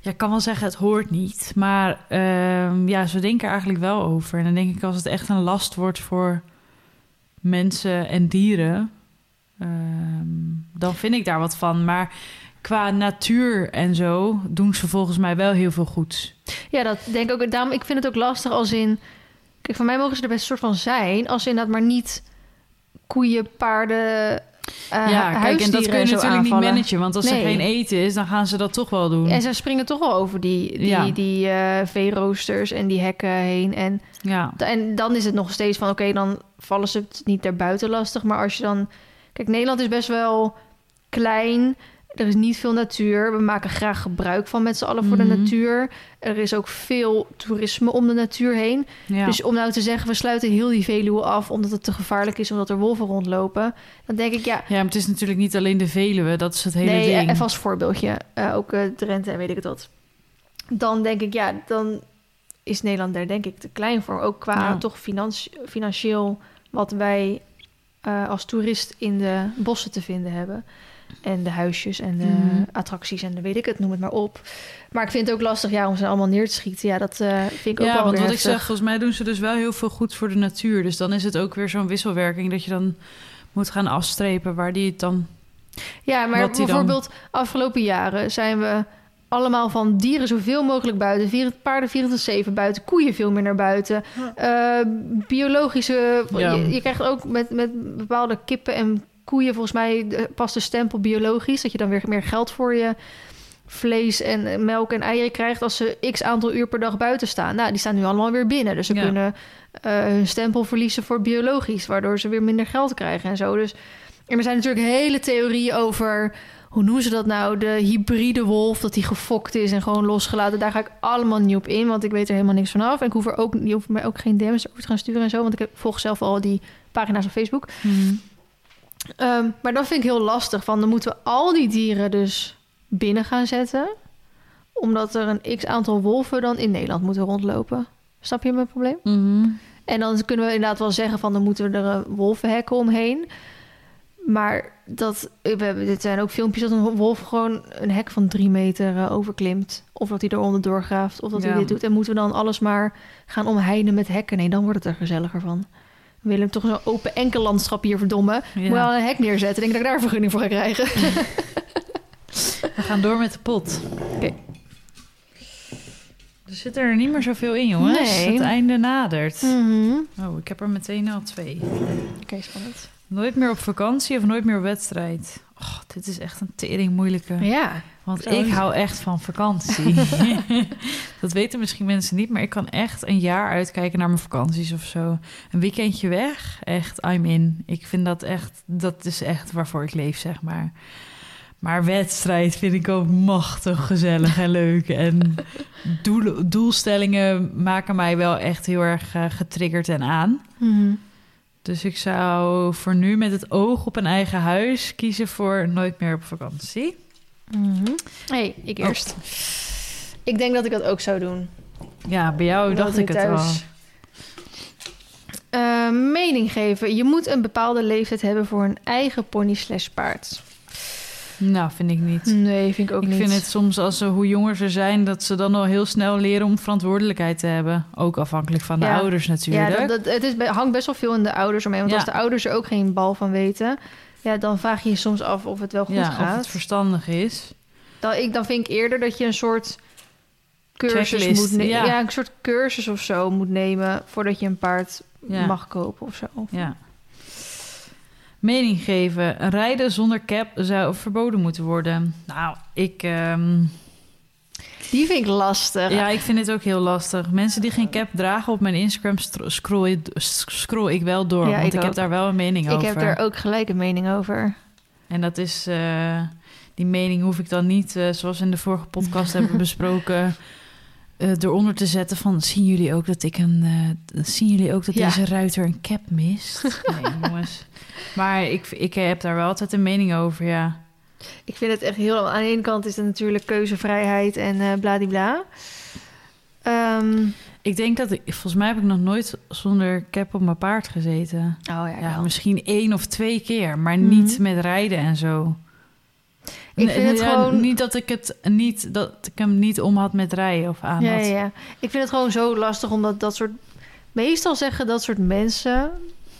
ja, ik kan wel zeggen, het hoort niet. Maar uh, ja, ze denken er eigenlijk wel over. En dan denk ik, als het echt een last wordt voor mensen en dieren, dan vind ik daar wat van. Maar qua natuur en zo doen ze volgens mij wel heel veel goeds. Ja, dat denk ik ook. Daarom, ik vind het ook lastig als in... Kijk, voor mij mogen ze er best een soort van zijn... als ze inderdaad maar niet koeien, paarden, uh, Ja, kijk, en dat kun je natuurlijk aanvallen. niet managen. Want als nee. er geen eten is, dan gaan ze dat toch wel doen. En ze springen toch wel over die, die, Ja. die uh, veeroosters en die hekken heen. En, Ja, en dan is het nog steeds van... oké, dan vallen ze het niet daarbuiten lastig. Maar als je dan... Kijk, Nederland is best wel klein... Er is niet veel natuur. We maken graag gebruik van met z'n allen voor Mhm. de natuur. Er is ook veel toerisme om de natuur heen. ja. Dus om nou te zeggen, we sluiten heel die Veluwe af... omdat het te gevaarlijk is, omdat er wolven rondlopen... dan denk ik, ja, ja, maar het is natuurlijk niet alleen de Veluwe. Dat is het hele nee, ding. even als voorbeeldje. Eh, ook eh, Drenthe en weet ik het wat. Dan denk ik, ja, dan is Nederland daar denk ik te klein voor. Ook qua Ja. toch financi- financieel wat wij eh, als toerist in de bossen te vinden hebben. En de huisjes en de Mhm. attracties en de weet ik het, noem het maar op. Maar ik vind het ook lastig ja, om ze allemaal neer te schieten. Ja, dat eh, vind ik ook ja, wel want wat ik zeg, volgens mij doen ze dus wel heel veel goed voor de natuur. Dus dan is het ook weer zo'n wisselwerking dat je dan moet gaan afstrepen waar die het dan. Ja, maar dan- bijvoorbeeld afgelopen jaren zijn we allemaal van dieren zoveel mogelijk buiten. Vier, paarden 24-7 buiten, koeien veel meer naar buiten. Eh, biologische... Ja. Je, je krijgt ook met, met bepaalde kippen en koeien volgens mij past de stempel biologisch. Dat je dan weer meer geld voor je vlees en eh, melk en eieren krijgt als ze x aantal uur per dag buiten staan. Nou, die staan nu allemaal weer binnen. Dus ze Ja. kunnen eh, hun stempel verliezen voor biologisch, waardoor ze weer minder geld krijgen en zo. Dus en er zijn natuurlijk hele theorieën over hoe noemen ze dat nou? De hybride wolf, dat die gefokt is en gewoon losgelaten. Daar ga ik allemaal niet op in, want ik weet er helemaal niks vanaf. En ik hoef er ook, je hoeft mij ook geen DM's over te gaan sturen en zo, want ik heb, volg zelf al die pagina's op Facebook. Mhm. Ehm, maar dat vind ik heel lastig. Van dan moeten we al die dieren dus binnen gaan zetten. Omdat er een x aantal wolven dan in Nederland moeten rondlopen. Snap je mijn probleem? Mhm. En dan kunnen we inderdaad wel zeggen van dan moeten we er een wolvenhekken omheen. Maar dat, we hebben, dit zijn ook filmpjes dat een wolf gewoon een hek van drie meter eh, overklimt. Of dat hij eronder doorgraaft. Of dat hij dit doet. En moeten we dan alles maar gaan omheinen met hekken? Nee, dan wordt het er gezelliger van. We willen toch zo'n open enkel landschap hier verdommen. Ja. Moet je al een hek neerzetten. Denk dat ik daar een vergunning voor ga krijgen. We gaan door met de pot. Oké. Er zit er niet meer zoveel in, jongens. Nee. Het einde nadert. Mhm. Oh, ik heb er meteen al twee. Oké, spannend. Nooit meer op vakantie of nooit meer op wedstrijd. Oh, dit is echt een tering moeilijke. Ja. Want Zo ik is- hou echt van vakantie. dat weten misschien mensen niet, maar ik kan echt een jaar uitkijken naar mijn vakanties of zo. Een weekendje weg, echt, I'm in. Ik vind dat echt, dat is echt waarvoor ik leef, zeg maar. Maar wedstrijd vind ik ook machtig gezellig en leuk. En doel, doelstellingen maken mij wel echt heel erg eh, getriggerd en aan. Mhm. Dus ik zou voor nu met het oog op een eigen huis kiezen voor nooit meer op vakantie. Mhm. hey, ik Oh. eerst. Ik denk dat ik dat ook zou doen. Ja, bij jou Omdat dacht ik het al. Eh, mening geven. Je moet een bepaalde leeftijd hebben voor een eigen pony slash paard. Nou, vind ik niet. Nee, vind ik ook ik niet. vind het soms als ze hoe jonger ze zijn, dat ze dan al heel snel leren om verantwoordelijkheid te hebben. Ook afhankelijk van de Ja. ouders Ja, natuurlijk. dat, dat, het is, hangt best wel veel in de ouders omheen. Want Ja. als de ouders er ook geen bal van weten... Ja, dan vraag je je soms af of het wel goed ja, of gaat. het verstandig is. Dan, ik, dan vind ik eerder dat je een soort cursus Checklist, moet nemen. ja. Ja. een soort cursus of zo moet nemen voordat je een paard Ja. mag kopen of zo. Ja. Mening geven. Rijden zonder cap zou verboden moeten worden. Nou, ik, ehm, Die vind ik lastig. ja, ik vind het ook heel lastig. Mensen die geen cap dragen op mijn Instagram scroll, ik- scroll ik wel door. Ja, want ik ik, heb daar wel een mening ik over. heb er ook gelijk een mening over. En dat is, eh, die mening hoef ik dan niet, eh, zoals we in de vorige podcast hebben besproken, eh, eronder te zetten van, zien jullie ook dat ik een, zien jullie ook dat Ja. deze ruiter een cap mist? Nee, jongens. Maar ik, ik heb daar wel altijd een mening over, ja. Ik vind het echt heel... Aan de ene kant is het natuurlijk keuzevrijheid en eh bladibla. Ehm, Ik denk dat ik, volgens mij heb ik nog nooit zonder cap op mijn paard gezeten. oh ja, Ja, misschien één of twee keer, maar Mhm. niet met rijden en zo. Ik vind het ja, gewoon- Niet dat ik het niet dat ik hem niet om had met rijden of aan Ja, had. ja, ja. Ik vind het gewoon zo lastig omdat dat soort... Meestal zeggen dat soort mensen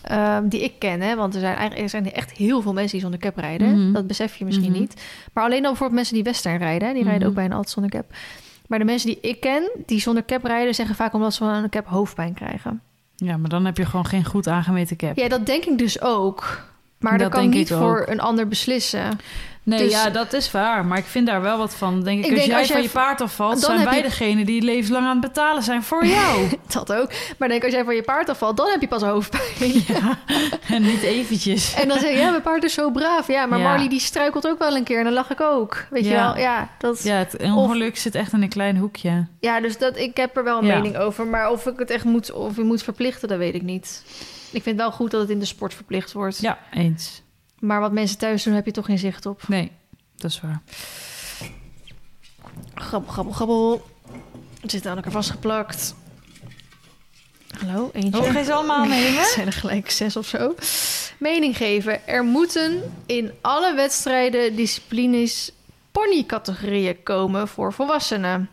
ehm, die ik ken, hè, want er zijn eigenlijk er zijn echt heel veel mensen die zonder cap rijden. Mhm. Dat besef je misschien Mhm. niet. Maar alleen dan bijvoorbeeld mensen die western rijden, die rijden Mhm. ook bijna altijd zonder cap. Maar de mensen die ik ken, die zonder cap rijden, zeggen vaak omdat ze van een cap hoofdpijn krijgen. Ja, maar dan heb je gewoon geen goed aangemeten cap. Ja, dat denk ik dus ook. Maar Dat kan niet voor een ander beslissen. Nee, Dus- ja, dat is waar. Maar ik vind daar wel wat van. Denk ik, Ik als denk jij als jij van je paard afvalt, dan zijn wij je- degene die levenslang aan het betalen zijn voor jou. Dat ook. Maar denk als jij van je paard afvalt, dan heb je pas hoofdpijn. ja, en niet eventjes. En dan zeg je, ja, mijn paard is zo braaf. Ja, maar Ja. Marley die struikelt ook wel een keer. En dan lach ik ook. Weet je Ja. wel? Ja, dat, Ja, het ongeluk zit echt in een klein hoekje. ja dus dat, ik heb er wel een mening over. Maar of ik het echt moet, of je moet verplichten, dat weet ik niet. Ik vind wel goed dat het in de sport verplicht wordt. Ja, eens. Maar wat mensen thuis doen, heb je toch geen zicht op. Nee, dat is waar. Grabbel, grabbel, grabbel. Het zit aan elkaar vastgeplakt. Hallo, eentje. Oh, geen ze allemaal meningen? Het zijn er gelijk zes of zo. Mening geven. Er moeten in alle wedstrijden disciplines ponycategorieën komen voor volwassenen.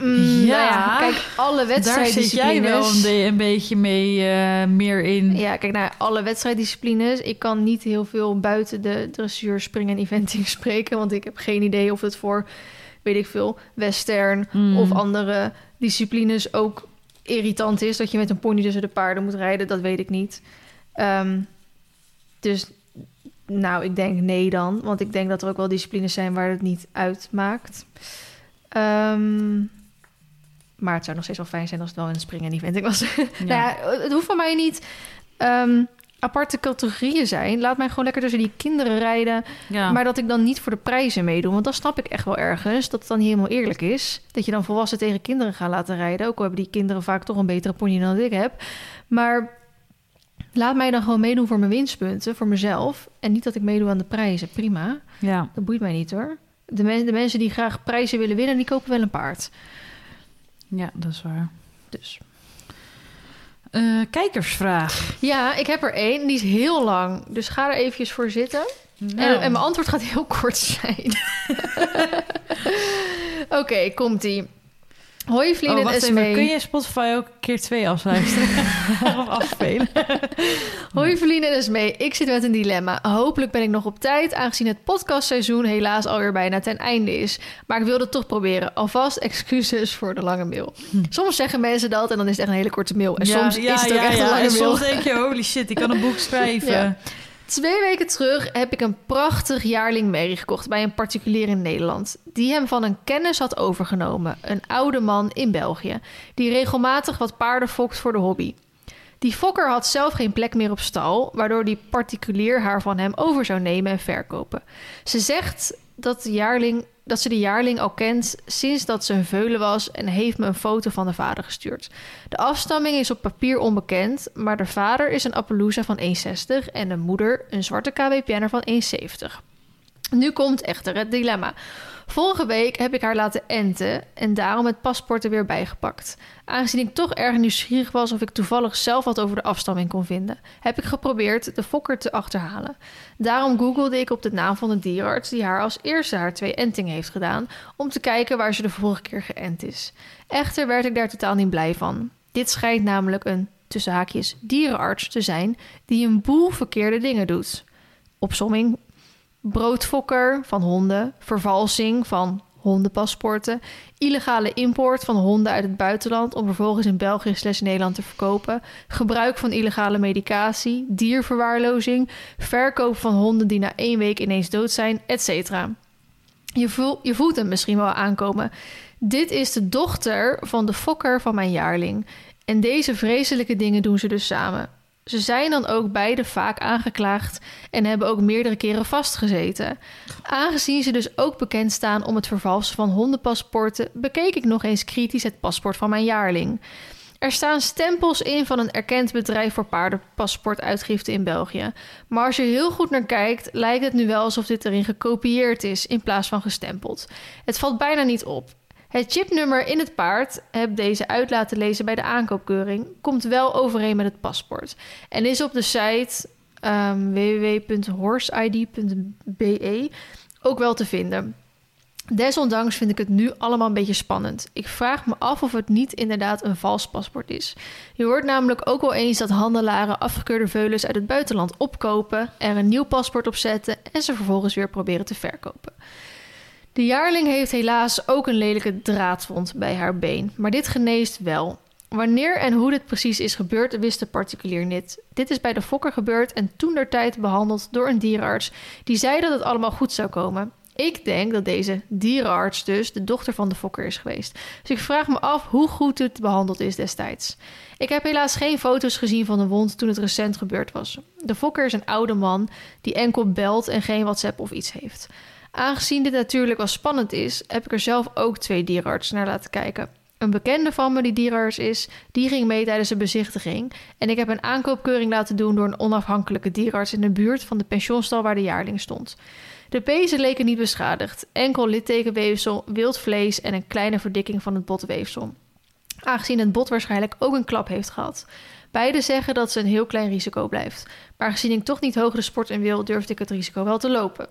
Mm, Ja. nou ja, kijk, alle Daar zit jij wel wedstrijddisciplines... een, een beetje mee eh, meer in. Ja, kijk naar alle wedstrijddisciplines. Ik kan niet heel veel buiten de dressuur, springen en eventing spreken. Want ik heb geen idee of het voor, weet ik veel, western Mm. of andere disciplines ook irritant is. Dat je met een pony tussen de paarden moet rijden, dat weet ik niet. Ehm, Dus nou, ik denk nee dan. Want ik denk dat er ook wel disciplines zijn waar het niet uitmaakt. Ehm, maar het zou nog steeds wel fijn zijn als het wel in het springen event was. Ja. nou ja, het hoeft van mij niet ehm, aparte categorieën zijn. Laat mij gewoon lekker tussen die kinderen rijden. Ja. Maar dat ik dan niet voor de prijzen meedoe. Want dan snap ik echt wel ergens dat het dan niet helemaal eerlijk is. Dat je dan volwassen tegen kinderen gaat laten rijden. Ook al hebben die kinderen vaak toch een betere pony dan ik heb. Maar laat mij dan gewoon meedoen voor mijn winstpunten, voor mezelf. En niet dat ik meedoe aan de prijzen. Prima. ja. Dat boeit mij niet hoor. De, men- de mensen die graag prijzen willen winnen, die kopen wel een paard. Ja, dat is waar. Dus. Eh, kijkersvraag. Ja, ik heb er één. Die is heel lang. Dus ga er eventjes voor zitten. Nou. En, en mijn antwoord gaat heel kort zijn. Oké, komt-ie. Hoi Vlien Oh, en wacht Esmee. even. Kun je Spotify ook keer twee afluisteren? of afspelen? Hoi Verlien en Esmee, ik zit met een dilemma. Hopelijk ben ik nog op tijd, aangezien het podcastseizoen helaas alweer bijna ten einde is. Maar ik wilde het toch proberen. Alvast excuses voor de lange mail. Soms zeggen mensen dat en dan is het echt een hele korte mail. En soms is het ook echt een lange En mail. soms denk je, holy shit, ik kan een boek schrijven. Twee weken terug heb ik een prachtig jaarling merrie gekocht bij een particulier in Nederland. Die hem van een kennis had overgenomen. Een oude man in België. Die regelmatig wat paarden fokt voor de hobby. Die fokker had zelf geen plek meer op stal, waardoor die particulier haar van hem over zou nemen en verkopen. Ze zegt dat, de jaarling, dat ze de jaarling al kent sinds dat ze een veulen was en heeft me een foto van de vader gestuurd. De afstamming is op papier onbekend, maar de vader is een Appaloosa van 1,60 en de moeder een zwarte KWPN'er van 1,70. Nu komt echter het dilemma. Vorige week heb ik haar laten enten en daarom het paspoort er weer bijgepakt. Aangezien ik toch erg nieuwsgierig was of ik toevallig zelf wat over de afstamming kon vinden, heb ik geprobeerd de fokker te achterhalen. Daarom googelde ik op de naam van de dierenarts die haar als eerste haar twee entingen heeft gedaan, om te kijken waar ze de vorige keer geënt is. Echter werd ik daar totaal niet blij van. Dit schijnt namelijk een, tussen haakjes, dierenarts te zijn die een boel verkeerde dingen doet. Opsomming, broodfokker van honden, vervalsing van hondenpaspoorten, illegale import van honden uit het buitenland om vervolgens in België slash Nederland te verkopen, gebruik van illegale medicatie, dierverwaarlozing, verkoop van honden die na één week ineens dood zijn, etc. Je, voel, je voelt hem misschien wel aankomen. Dit is de dochter van de fokker van mijn jaarling. En deze vreselijke dingen doen ze dus samen. Ze zijn dan ook beide vaak aangeklaagd en hebben ook meerdere keren vastgezeten. Aangezien ze dus ook bekend staan om het vervalsen van hondenpaspoorten, bekeek ik nog eens kritisch het paspoort van mijn jaarling. Er staan stempels in van een erkend bedrijf voor paardenpaspoortuitgifte in België. Maar als je heel goed naar kijkt, lijkt het nu wel alsof dit erin gekopieerd is in plaats van gestempeld. Het valt bijna niet op. Het chipnummer in het paard, heb deze uit laten lezen bij de aankoopkeuring, komt wel overeen met het paspoort. En is op de site ehm www.horseid.be ook wel te vinden. Desondanks vind ik het nu allemaal een beetje spannend. Ik vraag me af of het niet inderdaad een vals paspoort is. Je hoort namelijk ook wel eens dat handelaren afgekeurde veulens uit het buitenland opkopen, er een nieuw paspoort op zetten en ze vervolgens weer proberen te verkopen. De jaarling heeft helaas ook een lelijke draadwond bij haar been, maar dit geneest wel. Wanneer en hoe dit precies is gebeurd, wist de particulier niet. Dit is bij de fokker gebeurd en toen der tijd behandeld door een dierenarts die zei dat het allemaal goed zou komen. Ik denk dat deze dierenarts dus de dochter van de fokker is geweest. Dus ik vraag me af hoe goed het behandeld is destijds. Ik heb helaas geen foto's gezien van de wond toen het recent gebeurd was. De fokker is een oude man die enkel belt en geen WhatsApp of iets heeft. Aangezien dit natuurlijk wel spannend is, heb ik er zelf ook twee dierenartsen naar laten kijken. Een bekende van me die dierenarts is, die ging mee tijdens de bezichtiging. En ik heb een aankoopkeuring laten doen door een onafhankelijke dierenarts in de buurt van de pensionstal waar de jaarling stond. De pezen leken niet beschadigd, enkel littekenweefsel, wild vlees en een kleine verdikking van het botweefsel. Aangezien het bot waarschijnlijk ook een klap heeft gehad. Beide zeggen dat ze een heel klein risico blijft. Maar gezien ik toch niet hoger de sport in wil, durfde ik het risico wel te lopen.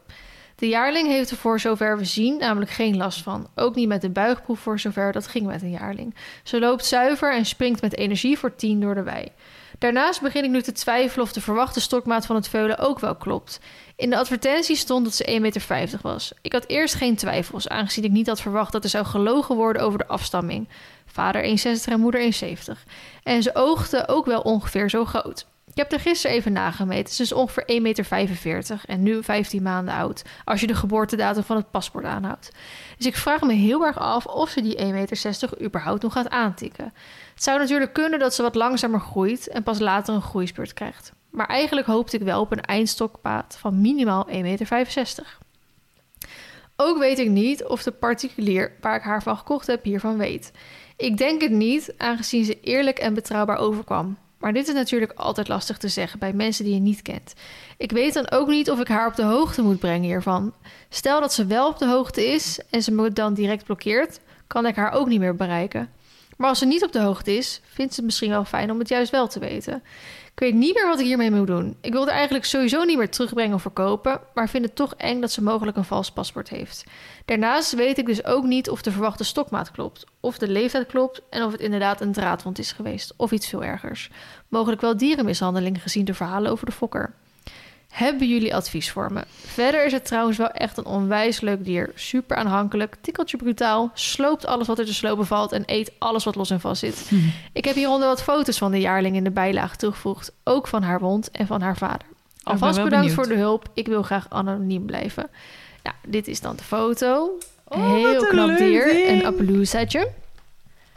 De jaarling heeft er voor zover we zien namelijk geen last van. Ook niet met de buigproef voor zover dat ging met een jaarling. Ze loopt zuiver en springt met energie voor 10 door de wei. Daarnaast begin ik nu te twijfelen of de verwachte stokmaat van het veulen ook wel klopt. In de advertentie stond dat ze 1,50 meter was. Ik had eerst geen twijfels, aangezien ik niet had verwacht dat er zou gelogen worden over de afstamming. Vader 1,60 en moeder 1,70. En ze oogden ook wel ongeveer zo groot. Ik heb er gisteren even nagemeten. Ze is ongeveer 1,45 meter en nu 15 maanden oud. Als je de geboortedatum van het paspoort aanhoudt. Dus ik vraag me heel erg af of ze die 1,60 meter überhaupt nog gaat aantikken. Het zou natuurlijk kunnen dat ze wat langzamer groeit en pas later een groeispurt krijgt. Maar eigenlijk hoopte ik wel op een eindstokpaad van minimaal 1,65 meter. Ook weet ik niet of de particulier waar ik haar van gekocht heb hiervan weet. Ik denk het niet, aangezien ze eerlijk en betrouwbaar overkwam. Maar dit is natuurlijk altijd lastig te zeggen bij mensen die je niet kent. Ik weet dan ook niet of ik haar op de hoogte moet brengen hiervan. Stel dat ze wel op de hoogte is en ze me dan direct blokkeert, kan ik haar ook niet meer bereiken. Maar als ze niet op de hoogte is, vindt ze het misschien wel fijn om het juist wel te weten. Ik weet niet meer wat ik hiermee moet doen. Ik wilde eigenlijk sowieso niet meer terugbrengen of verkopen, maar vind het toch eng dat ze mogelijk een vals paspoort heeft. Daarnaast weet ik dus ook niet of de verwachte stokmaat klopt, of de leeftijd klopt en of het inderdaad een draadwond is geweest, of iets veel ergers. Mogelijk wel dierenmishandeling gezien de verhalen over de fokker. Hebben jullie advies voor me? Verder is het trouwens wel echt een onwijs leuk dier. Super aanhankelijk, tikkeltje brutaal, sloopt alles wat er te slopen valt en eet alles wat los en vast zit. Hm. Ik heb hieronder wat foto's van de jaarling in de bijlage toegevoegd, ook van haar wond en van haar vader. Alvast wel bedankt benieuwd. voor de hulp. Ik wil graag anoniem blijven. Ja, dit is dan de foto. Oh, Heel knap dier. ding. Een Appaloosaatje.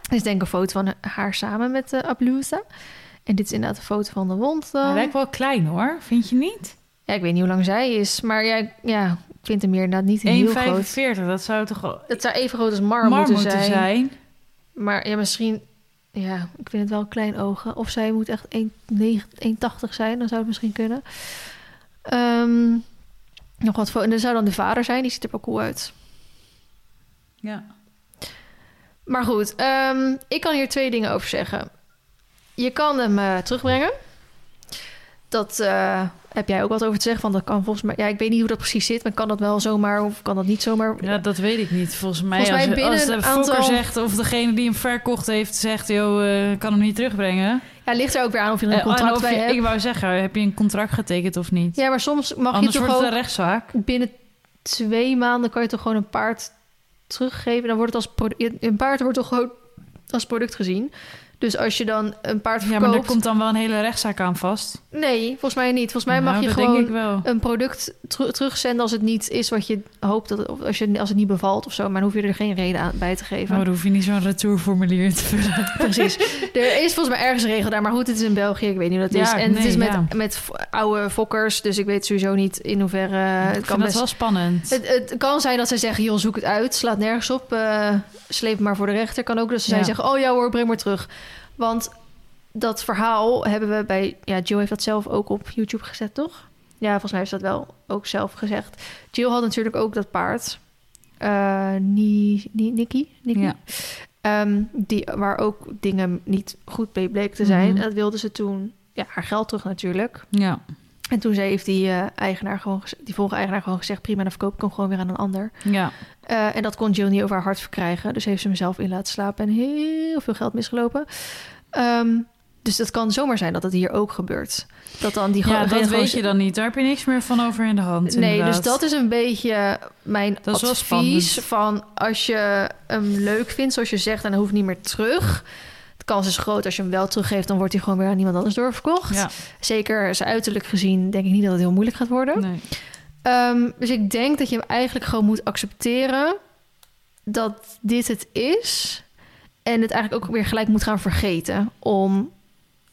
Dit is denk ik een foto van haar samen met de Appaloosa. En dit is inderdaad een foto van de wond. Hij lijkt wel klein hoor, vind je niet? Ja, ik weet niet hoe lang zij is. Maar ja, ja ik vind hem hier inderdaad niet heel groot. 1,45, dat zou toch wel Het zou even groot als Mar, Mar moeten, moeten zijn. zijn. Maar ja, misschien... Ja, ik vind het wel klein ogen. Of zij moet echt 1,80 zijn. Dan zou het misschien kunnen. Ehm, nog wat voor... En zou dan de vader zijn. Die ziet er wel cool uit. Ja. Maar goed, ehm, ik kan hier twee dingen over zeggen. Je kan hem eh, terugbrengen. Dat eh, heb jij ook wat over te zeggen. Van dat kan volgens mij. Ja, ik weet niet hoe dat precies zit. Maar kan dat wel zomaar of kan dat niet zomaar? ja, dat weet ik niet. Volgens mij, Volgens mij als, de fokker aantal- zegt... of degene die hem verkocht heeft zegt... joh, eh, kan hem niet terugbrengen. Ja, ligt er ook weer aan of je een Eh, contract of bij je- hebt. Ik wou zeggen, heb je een contract getekend of niet? Ja, maar soms mag Anders je toch wordt het een rechtszaak. binnen twee maanden kan je toch gewoon een paard teruggeven. Dan wordt het als een paard wordt toch gewoon als product gezien. Dus als je dan een paard Ja, verkoopt, maar er komt dan wel een hele rechtszaak aan vast. nee, volgens mij niet. Volgens mij mag Nou, je dat gewoon een product teru- terugzenden als het niet is wat je hoopt dat het, of als, je, als het niet bevalt of zo. Maar dan hoef je er geen reden aan bij te geven. Maar dan hoef je niet zo'n retourformulier te vullen. Precies. Er is volgens mij ergens een regel daar, maar goed, het is in België. Ik weet niet hoe dat is. Ja, En het nee, is met, ja. met oude fokkers, dus ik weet sowieso niet in hoeverre. het kan dat best wel spannend. Het, het kan zijn dat zij zeggen, joh, zoek het uit. Slaat nergens op. eh, sleep het maar voor de rechter. Kan ook dat ze Ja. zeggen, oh ja hoor, breng maar terug. Want dat verhaal hebben we bij... Ja, Jill heeft dat zelf ook op YouTube gezet, toch? Ja, volgens mij heeft dat wel ook zelf gezegd. Jill had natuurlijk ook dat paard. Eh Ni, Ni, Nikki? Nikki? Ja. Ehm, die, waar ook dingen niet goed mee bleken te zijn. Mhm. En dat wilde ze toen... Ja, haar geld terug natuurlijk. Ja, En toen ze heeft die eh, eigenaar gewoon... Die vorige eigenaar gewoon gezegd... prima, dan verkoop ik hem gewoon weer aan een ander. ja. Eh, en dat kon Jill niet over haar hart verkrijgen. Dus heeft ze hem zelf in laten slapen en heel veel geld misgelopen. Ehm, dus het kan zomaar zijn dat het hier ook gebeurt. Dat dan die ja dat gewoon- weet je dan niet. Daar heb je niks meer van over in de hand. Nee, inderdaad. dus dat is een beetje mijn Dat advies. Van als je hem leuk vindt, zoals je zegt, en hij hoeft niet meer terug. De kans is groot als je hem wel teruggeeft, dan wordt hij gewoon weer aan iemand anders doorverkocht. Ja, Zeker zijn uiterlijk gezien, denk ik niet dat het heel moeilijk gaat worden. nee. Ehm, dus ik denk dat je hem eigenlijk gewoon moet accepteren dat dit het is. En het eigenlijk ook weer gelijk moet gaan vergeten om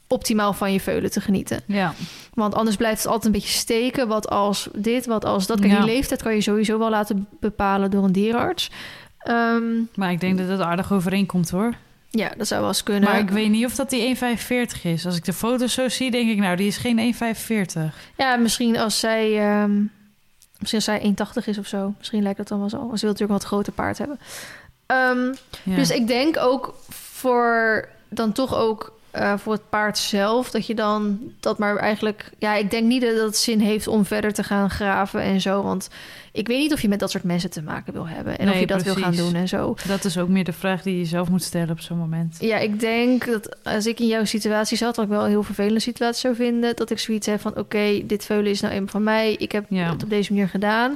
optimaal van je veulen te genieten. Ja, Want anders blijft het altijd een beetje steken. Wat als dit, wat als dat. Kijk, Ja. die leeftijd kan je sowieso wel laten bepalen door een dierenarts. Ehm, maar ik denk dat het aardig overeenkomt hoor. Ja, dat zou wel eens kunnen. Maar ik weet niet of dat die 1,45 is. Als ik de foto's zo zie, denk ik, nou, die is geen 1,45. Ja, misschien als zij... ehm, misschien als zij 1,80 is of zo. Misschien lijkt dat dan wel zo. Want ze wil natuurlijk een wat groter paard hebben. Ehm, Ja. Dus ik denk ook voor dan toch ook eh, voor het paard zelf dat je dan dat maar eigenlijk ja ik denk niet dat het zin heeft om verder te gaan graven en zo want ik weet niet of je met dat soort mensen te maken wil hebben en of je dat wil gaan doen en zo Dat is ook meer de vraag die je zelf moet stellen op zo'n moment. ja ik denk dat als ik in jouw situatie zat wat ik wel een heel vervelende situatie zou vinden dat ik zoiets heb van oké dit veulen is nou eenmaal van mij ik heb Ja. het op deze manier gedaan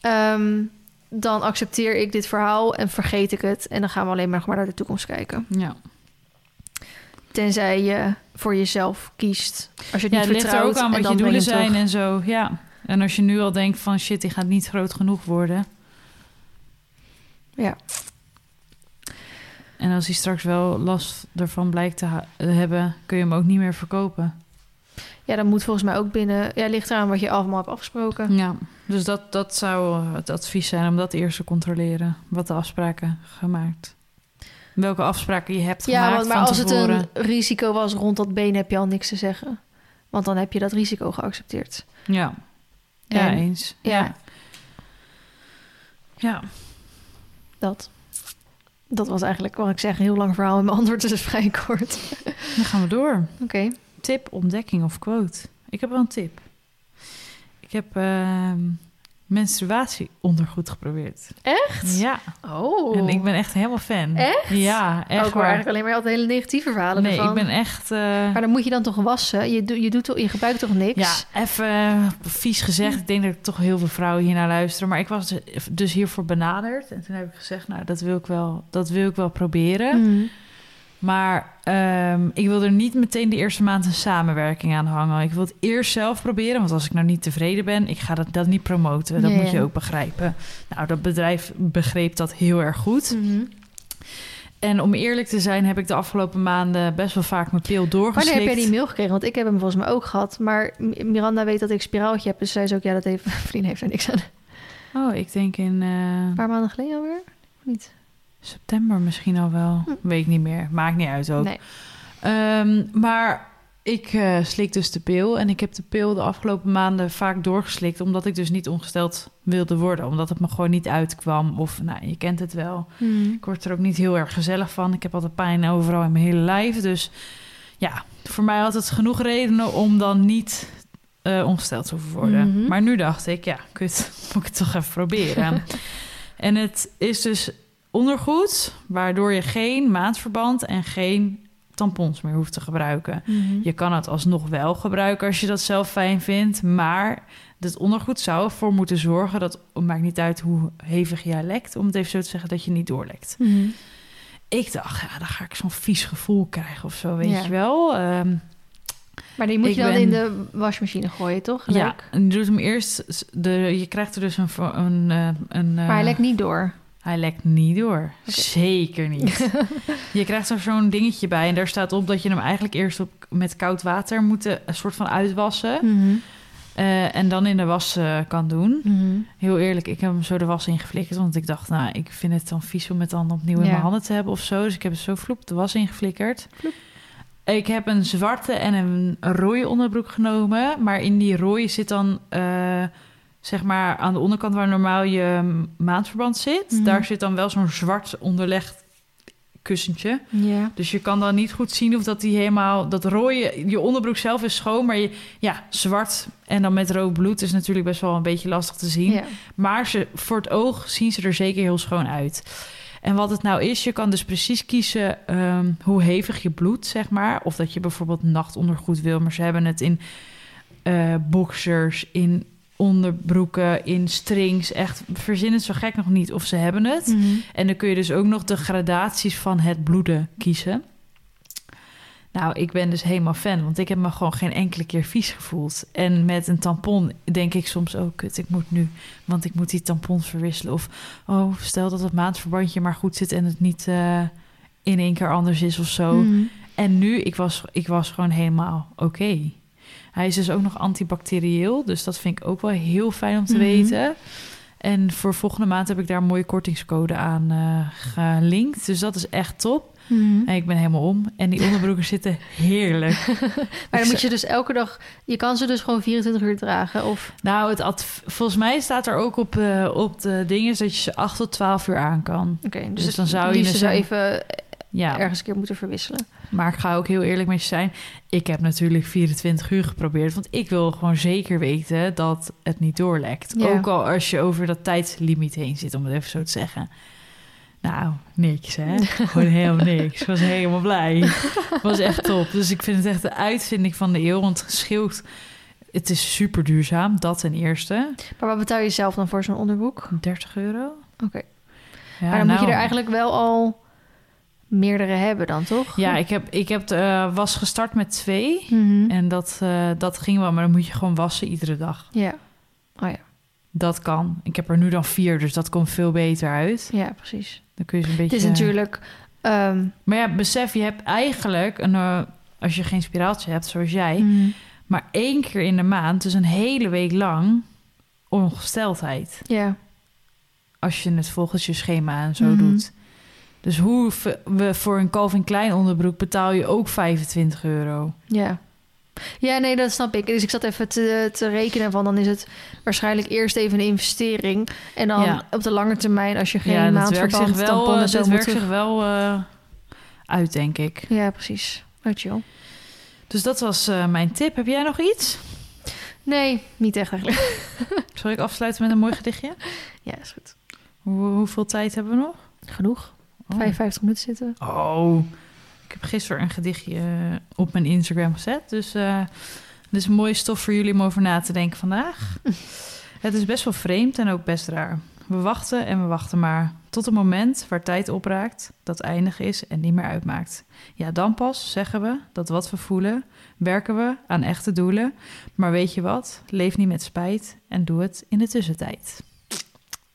Ehm, dan accepteer ik dit verhaal en vergeet ik het en dan gaan we alleen maar naar de toekomst kijken Ja. Tenzij je voor jezelf kiest. Als je het Ja, niet het ligt er ook aan wat je doelen zijn terug. en zo. Ja. En als je nu al denkt van shit, die gaat niet groot genoeg worden. Ja. En als hij straks wel last ervan blijkt te ha- hebben, kun je hem ook niet meer verkopen. Ja, dan moet volgens mij ook binnen... Ja, ligt eraan wat je allemaal hebt afgesproken. Ja, dus dat, dat zou het advies zijn om dat eerst te controleren. Wat de afspraken gemaakt. Welke afspraken je hebt Ja, gemaakt want, maar als het een risico was rond dat been, heb je al niks te zeggen. Want dan heb je dat risico geaccepteerd. Ja, ja En- eens. Ja, Ja. ja. dat. Dat was eigenlijk wat ik zeg, een heel lang verhaal. En mijn antwoord is vrij kort. Dan gaan we door. Oké. Tip, ontdekking of quote. Ik heb wel een tip. Ik heb ehm menstruatieondergoed geprobeerd. Echt? Ja, Oh. en ik ben echt helemaal fan. Echt? Ja, Oh, echt ik hoor waar. eigenlijk alleen maar altijd hele negatieve verhalen Nee, ervan. ik ben echt... eh, Maar dan moet je dan toch wassen? Je, doet je, doet je gebruikt toch niks? Ja, even vies gezegd. Ik denk dat ik toch heel veel vrouwen hier naar luisteren. Maar ik was dus hiervoor benaderd. En toen heb ik gezegd, nou, dat wil ik wel, dat wil ik wel proberen. Mm. Maar ehm, ik wil er niet meteen de eerste maand een samenwerking aan hangen. Ik wil het eerst zelf proberen. Want als ik nou niet tevreden ben, ik ga dat, dat niet promoten. Dat moet je ook begrijpen. Nou, dat bedrijf begreep dat heel erg goed. Mhm. En om eerlijk te zijn, heb ik de afgelopen maanden best wel vaak mijn pil doorgeslikt. Wanneer heb jij die mail gekregen? Want ik heb hem volgens mij ook gehad. Maar Miranda weet dat ik spiraaltje heb. Dus zij zei ook, ja, dat heeft... Vriend heeft er niks aan. Oh, ik denk in... eh, Een paar maanden geleden alweer? Of Niet? September misschien al wel. Hm. Weet ik niet meer. Maakt niet uit ook. Nee. Ehm, maar ik eh, slik dus de pil. En ik heb de pil de afgelopen maanden vaak doorgeslikt. Omdat ik dus niet ongesteld wilde worden. Omdat het me gewoon niet uitkwam. Of, nou, je kent het wel. Mhm. Ik word er ook niet heel erg gezellig van. Ik heb altijd pijn overal in mijn hele lijf. Dus ja, voor mij had het genoeg redenen om dan niet eh, ongesteld te worden. Mhm. Maar nu dacht ik, ja, kut, moet ik het toch even proberen. en het is dus ondergoed, waardoor je geen maandverband en geen tampons meer hoeft te gebruiken. Mhm. Je kan het alsnog wel gebruiken als je dat zelf fijn vindt, maar het ondergoed zou ervoor moeten zorgen dat, het maakt niet uit hoe hevig jij lekt, om het even zo te zeggen, dat je niet doorlekt. Mhm. Ik dacht, ja, dan ga ik zo'n vies gevoel krijgen of zo, weet Ja. je wel. Ehm, Maar die moet Ik je dan ben- in de wasmachine gooien, toch? ja, en je doet hem eerst, de, je krijgt er dus een, een, eh, een eh, Maar hij lekt niet door. Hij lekt niet door. Zeker niet. je krijgt er zo'n dingetje bij en daar staat op dat je hem eigenlijk eerst op, met koud water moet eh, een soort van uitwassen. Mhm. eh, en dan in de was eh, kan doen. Mhm. Heel eerlijk, ik heb hem zo de was ingeflikkerd. Want ik dacht, nou, ik vind het dan vies om het dan opnieuw in mijn handen te hebben of zo. Dus ik heb het zo vloep de was ingeflikkerd. Vloep. Ik heb een zwarte en een rode onderbroek genomen. Maar in die rode zit dan, zeg maar, aan de onderkant waar normaal je maandverband zit. Mhm. Daar zit dan wel zo'n zwart onderlegd kussentje. Ja. Dus je kan dan niet goed zien of dat die helemaal... Dat rode, je onderbroek zelf is schoon, maar je, ja, zwart en dan met rood bloed is natuurlijk best wel een beetje lastig te zien. ja. Maar ze, voor het oog zien ze er zeker heel schoon uit. En wat het nou is, je kan dus precies kiezen ehm, hoe hevig je bloed, zeg maar. Of dat je bijvoorbeeld nachtondergoed wil, maar ze hebben het in eh, boxers, in onderbroeken, in strings. Echt, verzin het zo gek nog niet of ze hebben het. Mhm. En dan kun je dus ook nog de gradaties van het bloeden kiezen. Nou, ik ben dus helemaal fan, want ik heb me gewoon geen enkele keer vies gevoeld. En met een tampon denk ik soms, oh kut, ik moet nu, want ik moet die tampons verwisselen. Of, oh, stel dat het maandverbandje maar goed zit en het niet eh, in één keer anders is of zo. Mhm. En nu, ik was, ik was gewoon helemaal oké. Hij is dus ook nog antibacterieel, dus dat vind ik ook wel heel fijn om te Mhm. weten. En voor volgende maand heb ik daar een mooie kortingscode aan eh, gelinkt. Dus dat is echt top. Mhm. En ik ben helemaal om. En die onderbroeken zitten heerlijk. Maar dan moet je dus elke dag... Je kan ze dus gewoon 24 uur dragen. Of... Nou, het volgens mij staat er ook op, eh, op de dingen dat je ze 8 tot 12 uur aan kan. Oké, dus, Dus dan zou je dus zou zeggen- even Ja, ergens een keer moeten verwisselen. Maar ik ga ook heel eerlijk met je zijn. Ik heb natuurlijk 24 uur geprobeerd. Want ik wil gewoon zeker weten dat het niet doorlekt. Ja. Ook al als je over dat tijdslimiet heen zit, om het even zo te zeggen. Nou, niks hè. Gewoon helemaal niks. Ik was helemaal blij. Het was echt top. Dus ik vind het echt de uitvinding van de eeuw. Want het scheelt... Het is super duurzaam, dat ten eerste. Maar wat betaal je zelf dan voor zo'n onderbroek? 30 euro. Oké. Ja, maar dan moet je nou, er eigenlijk wel al meerdere hebben dan, toch? Ja, ik, heb, ik heb, eh, was gestart met twee. Mhm. En dat, eh, dat ging wel, maar dan moet je gewoon wassen iedere dag. Ja. Oh ja. Dat kan. Ik heb er nu dan vier, dus dat komt veel beter uit. Ja, precies. Dan kun je ze een beetje... Het is natuurlijk... ehm, Maar ja, besef, je hebt eigenlijk... Een, eh, als je geen spiraaltje hebt, zoals jij... mhm. maar één keer in de maand, dus een hele week lang... ongesteldheid. Ja. Als je het volgens je schema en zo Mhm. doet. Dus hoe we voor een Calvin Klein onderbroek betaal je ook 25 euro. Ja. Ja, nee, dat snap ik. Dus ik zat even te, te rekenen van... dan is het waarschijnlijk eerst even een investering... en dan Ja. op de lange termijn... als je geen ja, maandverband zich wel, tamponnen eh, zo moet werkt zich wel eh, uit, denk ik. Ja, precies. Oh, chill. Dus dat was eh, mijn tip. Heb jij nog iets? Nee, niet echt eigenlijk. Zal ik afsluiten met een mooi gedichtje? Ja, is goed. Hoe, hoeveel tijd hebben we nog? Genoeg. Oh. 55 minuten zitten. Oh, ik heb gisteren een gedichtje eh, op mijn Instagram gezet. Dus eh dit is mooie stof voor jullie om over na te denken vandaag. Het is best wel vreemd en ook best raar. We wachten en we wachten maar. Tot het moment waar tijd opraakt, dat eindig is en niet meer uitmaakt. Ja, dan pas zeggen we dat wat we voelen, werken we aan echte doelen. Maar weet je wat? Leef niet met spijt en doe het in de tussentijd.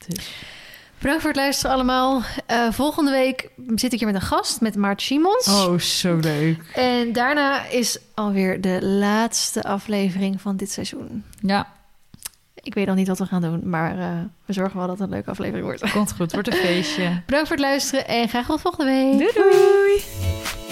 Dus, Bedankt voor het luisteren allemaal. Eh, volgende week zit ik hier met een gast, met Maarten Simons. oh, zo leuk. En daarna is alweer de laatste aflevering van dit seizoen. Ja, Ik weet nog niet wat we gaan doen, maar eh, we zorgen wel dat het een leuke aflevering wordt. komt goed. Wordt een feestje. Bedankt voor het luisteren en graag tot volgende week. Doei doei!